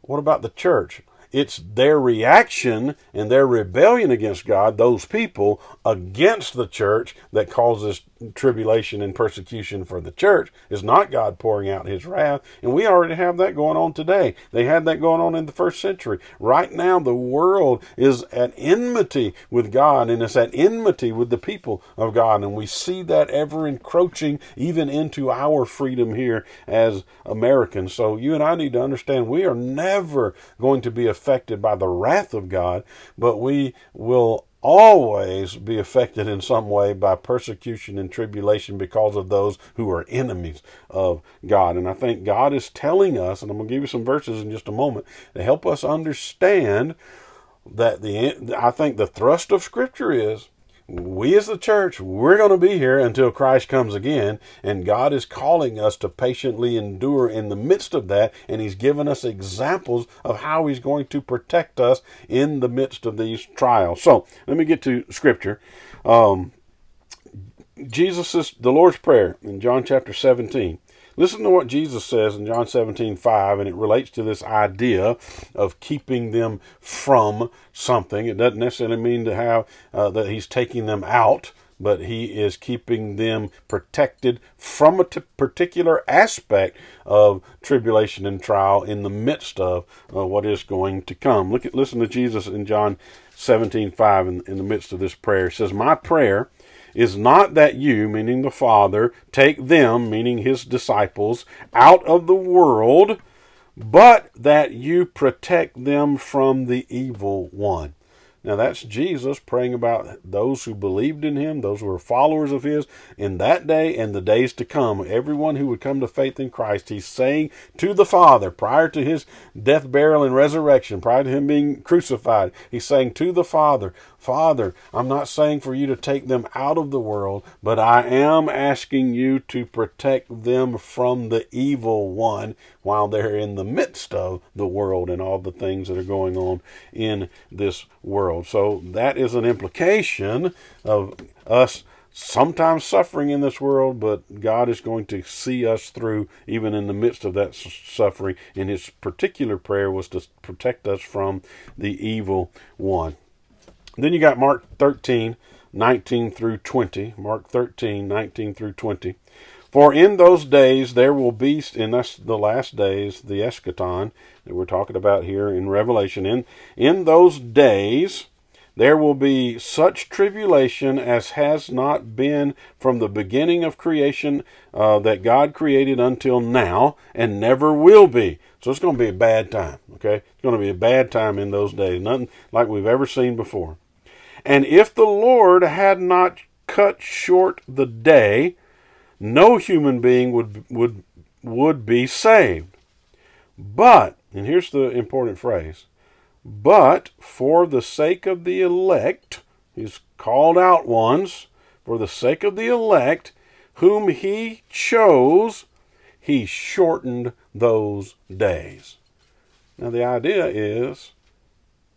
What about the church? It's their reaction and their rebellion against God, those people, against the church that causes tribulation and persecution for the church. is not God pouring out his wrath. And we already have that going on today. They had that going on in the first century. Right now, the world is at enmity with God and it's at enmity with the people of God. And we see that ever encroaching even into our freedom here as Americans. So you and I need to understand we are never going to be affected by the wrath of God, but we will always be affected in some way by persecution and tribulation because of those who are enemies of God. And I think God is telling us, and I'm going to give you some verses in just a moment, to help us understand that the I think the thrust of Scripture is we as the church, we're going to be here until Christ comes again, and God is calling us to patiently endure in the midst of that, and He's given us examples of how He's going to protect us in the midst of these trials. So, let me get to Scripture. Um, Jesus the Lord's Prayer in John chapter 17. Listen to what Jesus says in John 17, 5, and it relates to this idea of keeping them from something. It doesn't necessarily mean to have uh, that he's taking them out, but he is keeping them protected from a t- particular aspect of tribulation and trial in the midst of uh, what is going to come. Look at listen to Jesus in John 17, 5 in, in the midst of this prayer. It says, My prayer is not that you, meaning the Father, take them, meaning his disciples, out of the world, but that you protect them from the evil one. Now that's Jesus praying about those who believed in him, those who were followers of his in that day and the days to come. Everyone who would come to faith in Christ, he's saying to the Father prior to his death, burial, and resurrection, prior to him being crucified, he's saying to the Father, Father, I'm not saying for you to take them out of the world, but I am asking you to protect them from the evil one while they're in the midst of the world and all the things that are going on in this world. So that is an implication of us sometimes suffering in this world, but God is going to see us through even in the midst of that suffering. And his particular prayer was to protect us from the evil one. Then you got Mark 13, 19 through 20. Mark 13, 19 through 20. For in those days there will be, in the last days, the eschaton that we're talking about here in Revelation. In, in those days there will be such tribulation as has not been from the beginning of creation uh, that God created until now, and never will be. So it's going to be a bad time, okay? It's going to be a bad time in those days. Nothing like we've ever seen before. And if the Lord had not cut short the day, no human being would would would be saved. But, and here's the important phrase, but for the sake of the elect, his called out ones, for the sake of the elect, whom he chose, he shortened those days. Now, the idea is,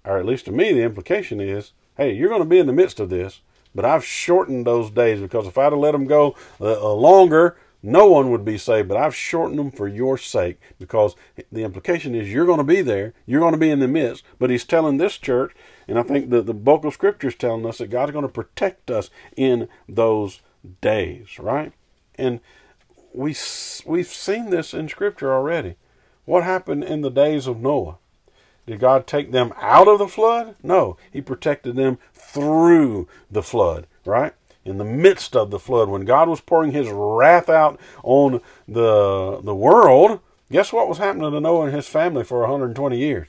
or at least to me, the implication is, hey, you're going to be in the midst of this, but I've shortened those days because if I'd have let them go uh, uh, longer, no one would be saved. But I've shortened them for your sake because the implication is you're going to be there, you're going to be in the midst. But he's telling this church, and I think the, the bulk of Scripture is telling us that God's going to protect us in those days, right? And we we've seen this in Scripture already. What happened in the days of Noah? Did God take them out of the flood? No, He protected them through the flood, right? In the midst of the flood, when God was pouring His wrath out on the, the world, guess what was happening to Noah and his family for 120 years?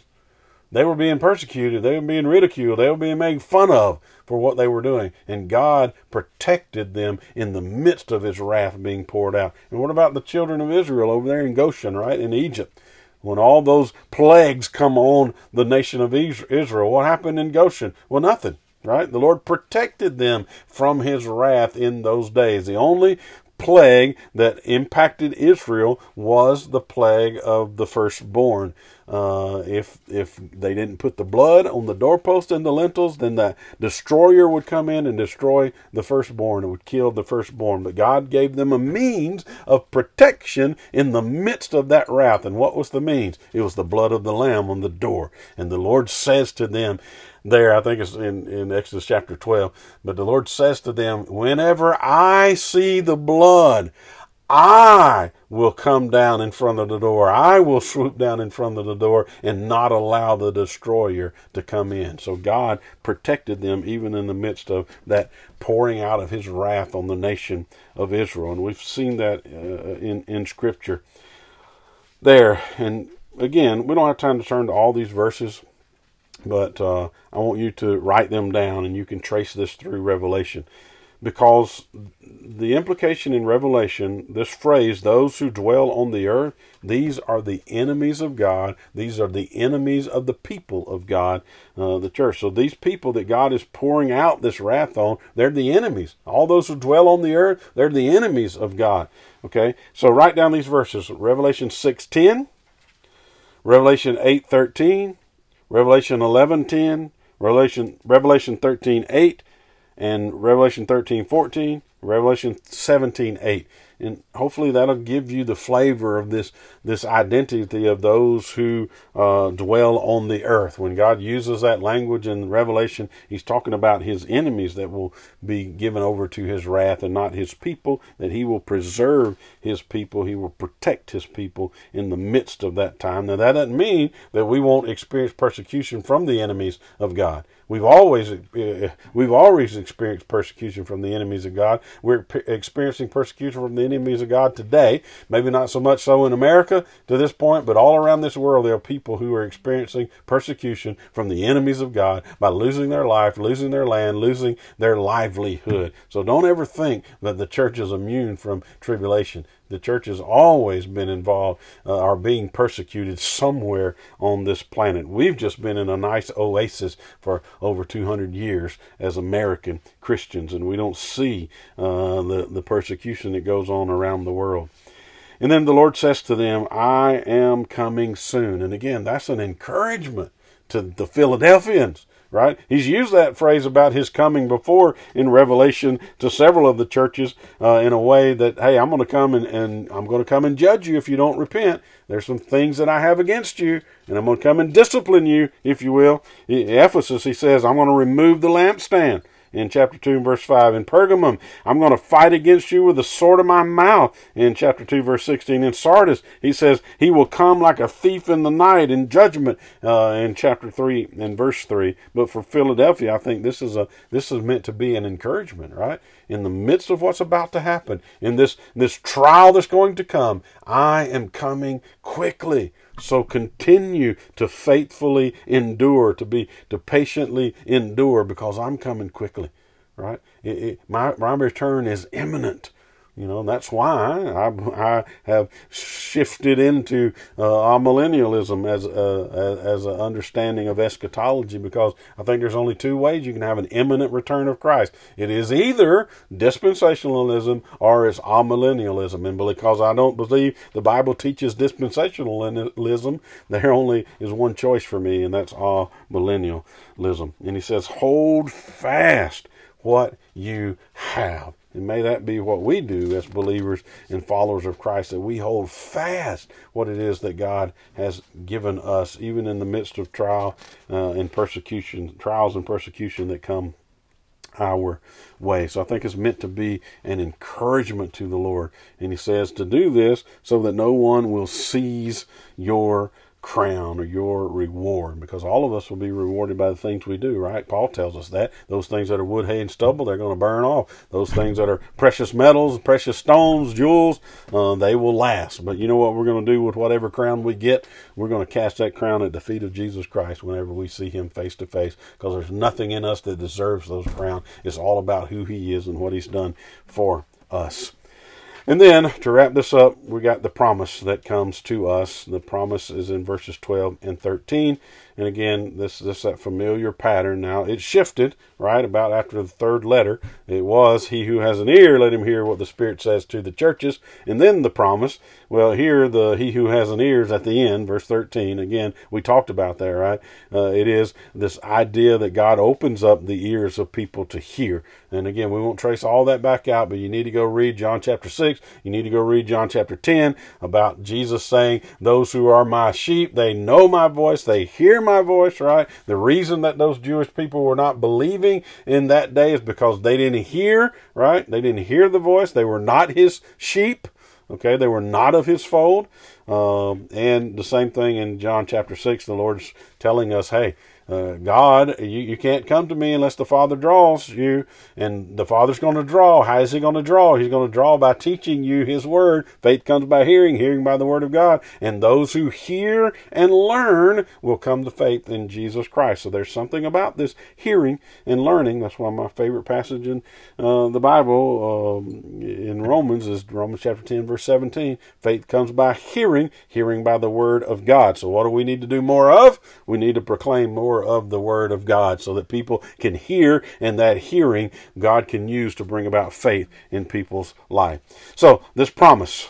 They were being persecuted, they were being ridiculed, they were being made fun of for what they were doing. And God protected them in the midst of his wrath being poured out. And what about the children of Israel over there in Goshen, right? In Egypt when all those plagues come on the nation of Israel, what happened in Goshen? Well, nothing, right? The Lord protected them from his wrath in those days. The only plague that impacted Israel was the plague of the firstborn. Uh, if if they didn't put the blood on the doorpost and the lintels, then the destroyer would come in and destroy the firstborn. It would kill the firstborn. But God gave them a means of protection in the midst of that wrath. And what was the means? It was the blood of the lamb on the door. And the Lord says to them, there, I think it's in, in Exodus chapter 12. But the Lord says to them, Whenever I see the blood, I will come down in front of the door. I will swoop down in front of the door and not allow the destroyer to come in. So God protected them even in the midst of that pouring out of his wrath on the nation of Israel. And we've seen that uh, in, in Scripture there. And again, we don't have time to turn to all these verses, but uh, I want you to write them down and you can trace this through Revelation because the implication in Revelation, this phrase, those who dwell on the earth, these are the enemies of God. These are the enemies of the people of God, uh, the church. So these people that God is pouring out this wrath on, they're the enemies. All those who dwell on the earth, they're the enemies of God. Okay, so write down these verses: Revelation six ten, Revelation eight thirteen, Revelation eleven ten, Revelation Revelation thirteen eight and Revelation 13, 14, Revelation 17, 8 and hopefully that'll give you the flavor of this this identity of those who uh, dwell on the earth. When God uses that language in Revelation, He's talking about His enemies that will be given over to His wrath, and not His people. That He will preserve His people, He will protect His people in the midst of that time. Now that doesn't mean that we won't experience persecution from the enemies of God. We've always uh, we've always experienced persecution from the enemies of God. We're experiencing persecution from the enemies of God today. Maybe not so much so in America to this point, but all around this world there are people who are experiencing persecution from the enemies of God by losing their life, losing their land, losing their livelihood. So don't ever think that the church is immune from tribulation. The church has always been involved uh, or being persecuted somewhere on this planet. We've just been in a nice oasis for over 200 years as American Christians, and we don't see uh, the, the persecution that goes on around the world. And then the Lord says to them, I am coming soon. And again, that's an encouragement to the Philadelphians right? He's used that phrase about his coming before in Revelation to several of the churches uh, in a way that, hey, I'm going to come and, and I'm going to come and judge you if you don't repent. There's some things that I have against you, and I'm going to come and discipline you, if you will. In Ephesus, he says, I'm going to remove the lampstand in chapter 2 verse 5. In Pergamum, I'm going to fight against you with the sword of my mouth in chapter 2 verse 16. In Sardis, he says, he will come like a thief in the night in judgment uh, in chapter 3 and verse 3. But for Philadelphia, I think this is a this is meant to be an encouragement, right? In the midst of what's about to happen, in this this trial that's going to come, I am coming quickly. So continue to faithfully endure, to be to patiently endure, because I'm coming quickly. Right? It, it, my my return is imminent. You know, that's why I, I have shifted into uh, amillennialism as a, as an understanding of eschatology because I think there's only two ways you can have an imminent return of Christ. It is either dispensationalism or it's amillennialism. And because I don't believe the Bible teaches dispensationalism, there only is one choice for me, and that's amillennialism. And he says, hold fast what you have. And may that be what we do as believers and followers of Christ, that we hold fast what it is that God has given us, even in the midst of trial uh, and persecution, trials and persecution that come our way. So I think it's meant to be an encouragement to the Lord. And he says to do this so that no one will seize your crown or your reward because all of us will be rewarded by the things we do, right? Paul tells us that. Those things that are wood, hay, and stubble, they're going to burn off. Those things that are precious metals, precious stones, jewels, uh, they will last. But you know what we're going to do with whatever crown we get? We're going to cast that crown at the feet of Jesus Christ whenever we see him face to face because there's nothing in us that deserves those crowns. It's all about who he is and what he's done for us. And then to wrap this up, we got the promise that comes to us. The promise is in verses 12 and 13. And again, this this that familiar pattern. Now it shifted right about after the third letter. It was he who has an ear, let him hear what the Spirit says to the churches, and then the promise. Well, here the he who has an ear is at the end, verse thirteen. Again, we talked about that, right? Uh, it is this idea that God opens up the ears of people to hear. And again, we won't trace all that back out, but you need to go read John chapter six. You need to go read John chapter ten about Jesus saying, "Those who are my sheep, they know my voice, they hear." My voice, right? The reason that those Jewish people were not believing in that day is because they didn't hear, right? They didn't hear the voice. They were not his sheep. Okay, they were not of his fold. Um, and the same thing in John chapter 6, the Lord's telling us, hey, uh, God, you, you can't come to me unless the Father draws you, and the Father's going to draw. How is He going to draw? He's going to draw by teaching you His Word. Faith comes by hearing, hearing by the Word of God. And those who hear and learn will come to faith in Jesus Christ. So there's something about this hearing and learning. That's one of my favorite passages in uh, the Bible um, in Romans is Romans chapter 10, verse 17. Faith comes by hearing, hearing by the Word of God. So what do we need to do more of? We need to proclaim more of the Word of God so that people can hear, and that hearing God can use to bring about faith in people's life. So, this promise,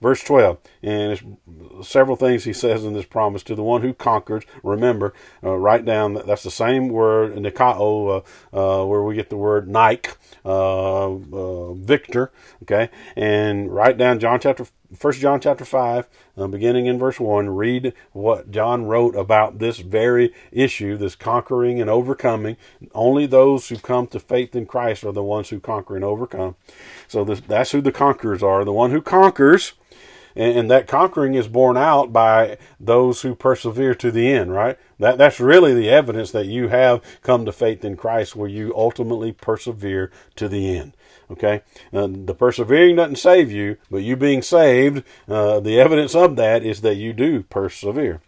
verse 12, and several things he says in this promise to the one who conquers. Remember, uh, write down that that's the same word, nikao, uh, uh, where we get the word Nike, uh, uh, victor. Okay, and write down John chapter First John chapter five, uh, beginning in verse one. Read what John wrote about this very issue, this conquering and overcoming. Only those who come to faith in Christ are the ones who conquer and overcome. So this, that's who the conquerors are. The one who conquers and, and that conquering is borne out by those who persevere to the end, right? That that's really the evidence that you have come to faith in Christ, where you ultimately persevere to the end. Okay, the persevering doesn't save you, but you being saved, uh, the evidence of that is that you do persevere.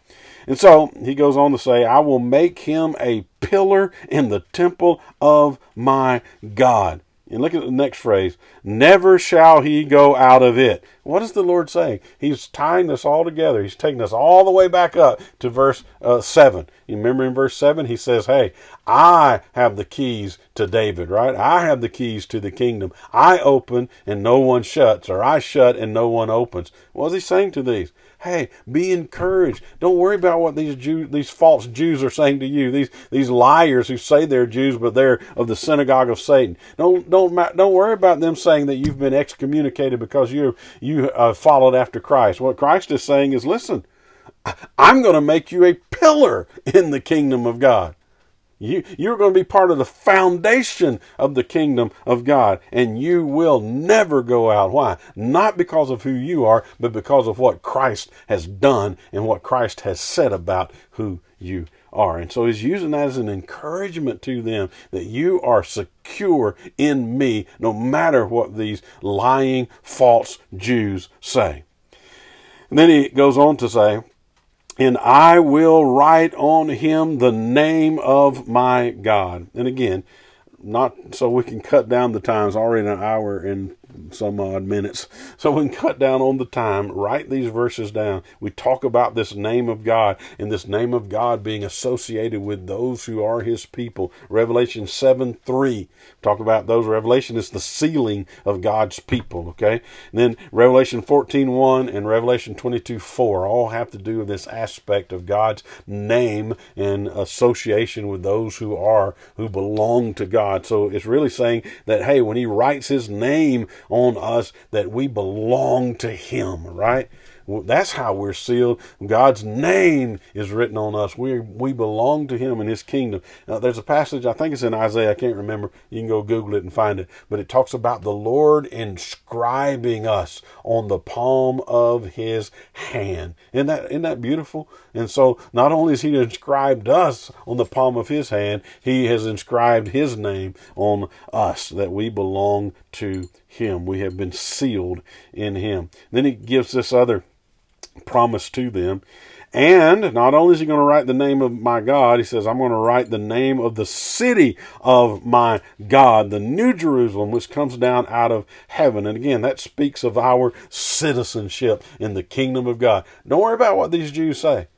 And so he goes on to say, I will make him a pillar in the temple of my God. And look at the next phrase. Never shall he go out of it. What is the Lord saying? He's tying this all together. He's taking us all the way back up to verse uh, 7. You remember in verse 7, he says, Hey, I have the keys to David, right? I have the keys to the kingdom. I open and no one shuts, or I shut and no one opens. What is he saying to these? Hey, be encouraged. Don't worry about what these Jew, these false Jews are saying to you. These these liars who say they're Jews but they're of the synagogue of Satan. Don't don't don't worry about them saying that you've been excommunicated because you you uh, followed after Christ. What Christ is saying is, listen, I'm going to make you a pillar in the kingdom of God. You, you're going to be part of the foundation of the kingdom of God, and you will never go out. Why? Not because of who you are, but because of what Christ has done and what Christ has said about who you are. And so he's using that as an encouragement to them that you are secure in me, no matter what these lying, false Jews say. And then he goes on to say, and I will write on him the name of my God. And again, not so we can cut down the times already an hour and some odd minutes. So we can cut down on the time, write these verses down. We talk about this name of God and this name of God being associated with those who are his people. Revelation 7 3. Talk about those. Revelation is the sealing of God's people. Okay. And then Revelation 14 1 and Revelation 22 4 all have to do with this aspect of God's name and association with those who are, who belong to God. So it's really saying that, hey, when he writes his name on us that we belong to Him, right? That's how we're sealed. God's name is written on us. We we belong to Him and His kingdom. Now, there's a passage I think it's in Isaiah. I can't remember. You can go Google it and find it. But it talks about the Lord inscribing us on the palm of His hand. Isn't that isn't that beautiful? And so not only has He inscribed us on the palm of His hand, He has inscribed His name on us that we belong to Him. We have been sealed in Him. Then He gives this other promise to them. And not only is he going to write the name of my God, he says, I'm going to write the name of the city of my God, the New Jerusalem, which comes down out of heaven. And again, that speaks of our citizenship in the kingdom of God. Don't worry about what these Jews say.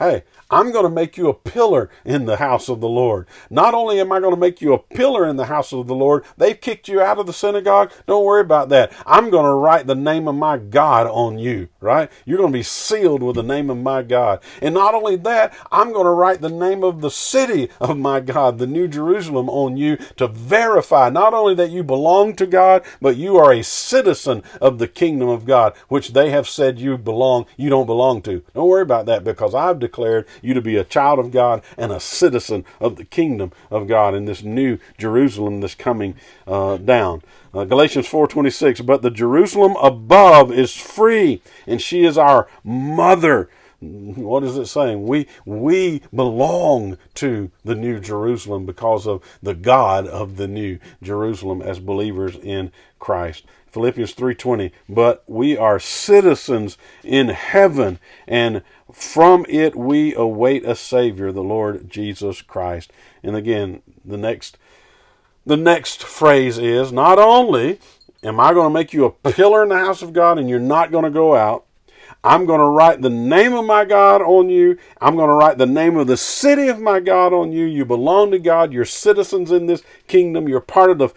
Hey, I'm going to make you a pillar in the house of the Lord. Not only am I going to make you a pillar in the house of the Lord, they've kicked you out of the synagogue. Don't worry about that. I'm going to write the name of my God on you, right? You're going to be sealed with the name of my God. And not only that, I'm going to write the name of the city of my God, the New Jerusalem, on you to verify not only that you belong to God, but you are a citizen of the kingdom of God, which they have said you belong, you don't belong to. Don't worry about that because I've declared you to be a child of God and a citizen of the kingdom of God in this new Jerusalem that's coming uh, down. Uh, Galatians 4:26 but the Jerusalem above is free and she is our mother what is it saying? We we belong to the new Jerusalem because of the God of the new Jerusalem as believers in Christ. Philippians 3:20 but we are citizens in heaven and from it we await a savior the Lord Jesus Christ and again the next the next phrase is not only am I going to make you a pillar in the house of God and you're not going to go out I'm going to write the name of my God on you. I'm going to write the name of the city of my God on you. You belong to God. You're citizens in this kingdom. You're part of the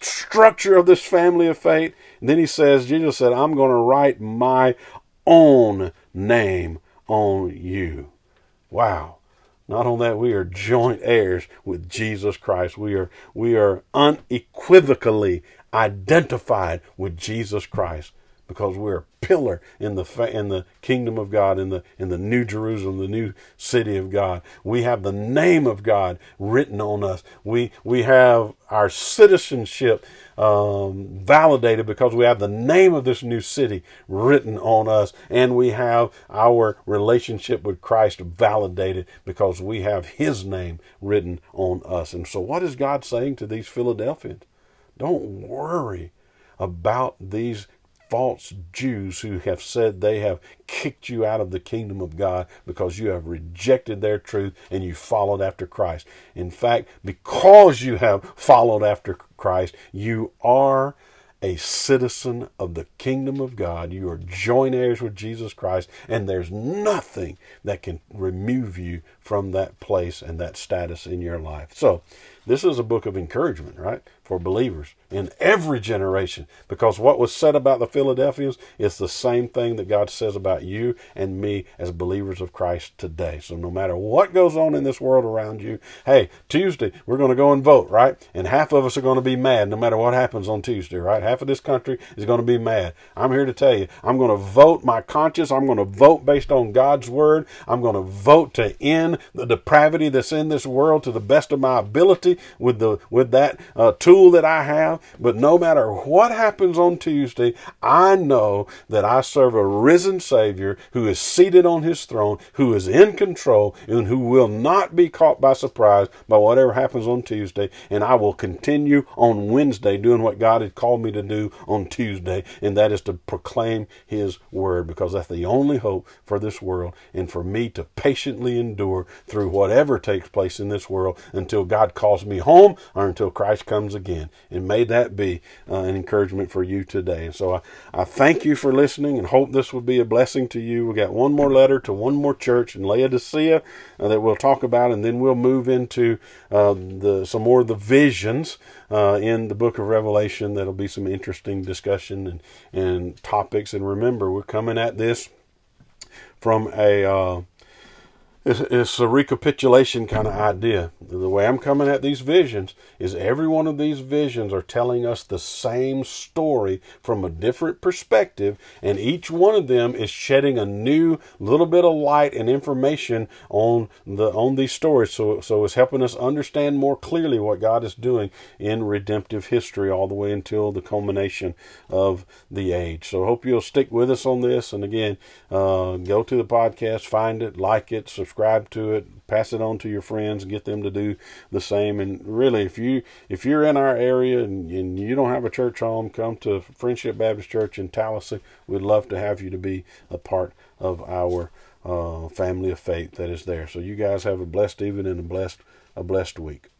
structure of this family of faith. And then he says, Jesus said, I'm going to write my own name on you. Wow. Not on that, we are joint heirs with Jesus Christ. We are, we are unequivocally identified with Jesus Christ. because we're pillar in the in the kingdom of God in the in the new Jerusalem, the new city of God. We have the name of God written on us. We we have our citizenship um, validated because we have the name of this new city written on us, and we have our relationship with Christ validated because we have His name written on us. And so, what is God saying to these Philadelphians? Don't worry about these false Jews who have said they have kicked you out of the kingdom of God because you have rejected their truth and you followed after Christ. In fact, because you have followed after Christ, you are a citizen of the kingdom of God. You are joint heirs with Jesus Christ, and there's nothing that can remove you from that place and that status in your life. So, this is a book of encouragement, right, for believers in every generation. Because what was said about the Philadelphians is the same thing that God says about you and me as believers of Christ today. So no matter what goes on in this world around you, hey, Tuesday, we're going to go and vote, right? And half of us are going to be mad no matter what happens on Tuesday, right? Half of this country is going to be mad. I'm here to tell you, I'm going to vote my conscience. I'm going to vote based on God's word. I'm going to vote to end the depravity that's in this world to the best of my ability with the with that uh, tool that I have. But no matter what happens on Tuesday, I know that I serve a risen Savior who is seated on His throne, who is in control, and who will not be caught by surprise by whatever happens on Tuesday. And I will continue on Wednesday doing what God had called me to do on Tuesday, and that is to proclaim His word, because that's the only hope for this world and for me to patiently endure through whatever takes place in this world until God calls me home or until Christ comes again. And may that be uh, an encouragement for you today. And so I, I thank you for listening and hope this will be a blessing to you. We got one more letter to one more church in Laodicea uh, that we'll talk about, and then we'll move into uh, the some more of the visions uh, in the book of Revelation. That'll be some interesting discussion and, and topics. And remember, we're coming at this from a uh, it's, it's, a recapitulation kind of idea. The way I'm coming at these visions is every one of these visions are telling us the same story from a different perspective, and each one of them is shedding a new little bit of light and information on the on these stories. So so it's helping us understand more clearly what God is doing in redemptive history all the way until the culmination of the age. So I hope you'll stick with us on this. And again, uh, go to the podcast, find it, like it, subscribe subscribe to it, pass it on to your friends, get them to do the same. And really, if you if you're in our area and, and you don't have a church home, come to Friendship Baptist Church in Tallahassee. We'd love to have you to be a part of our uh, family of faith that is there. So you guys have a blessed evening and a blessed a blessed week.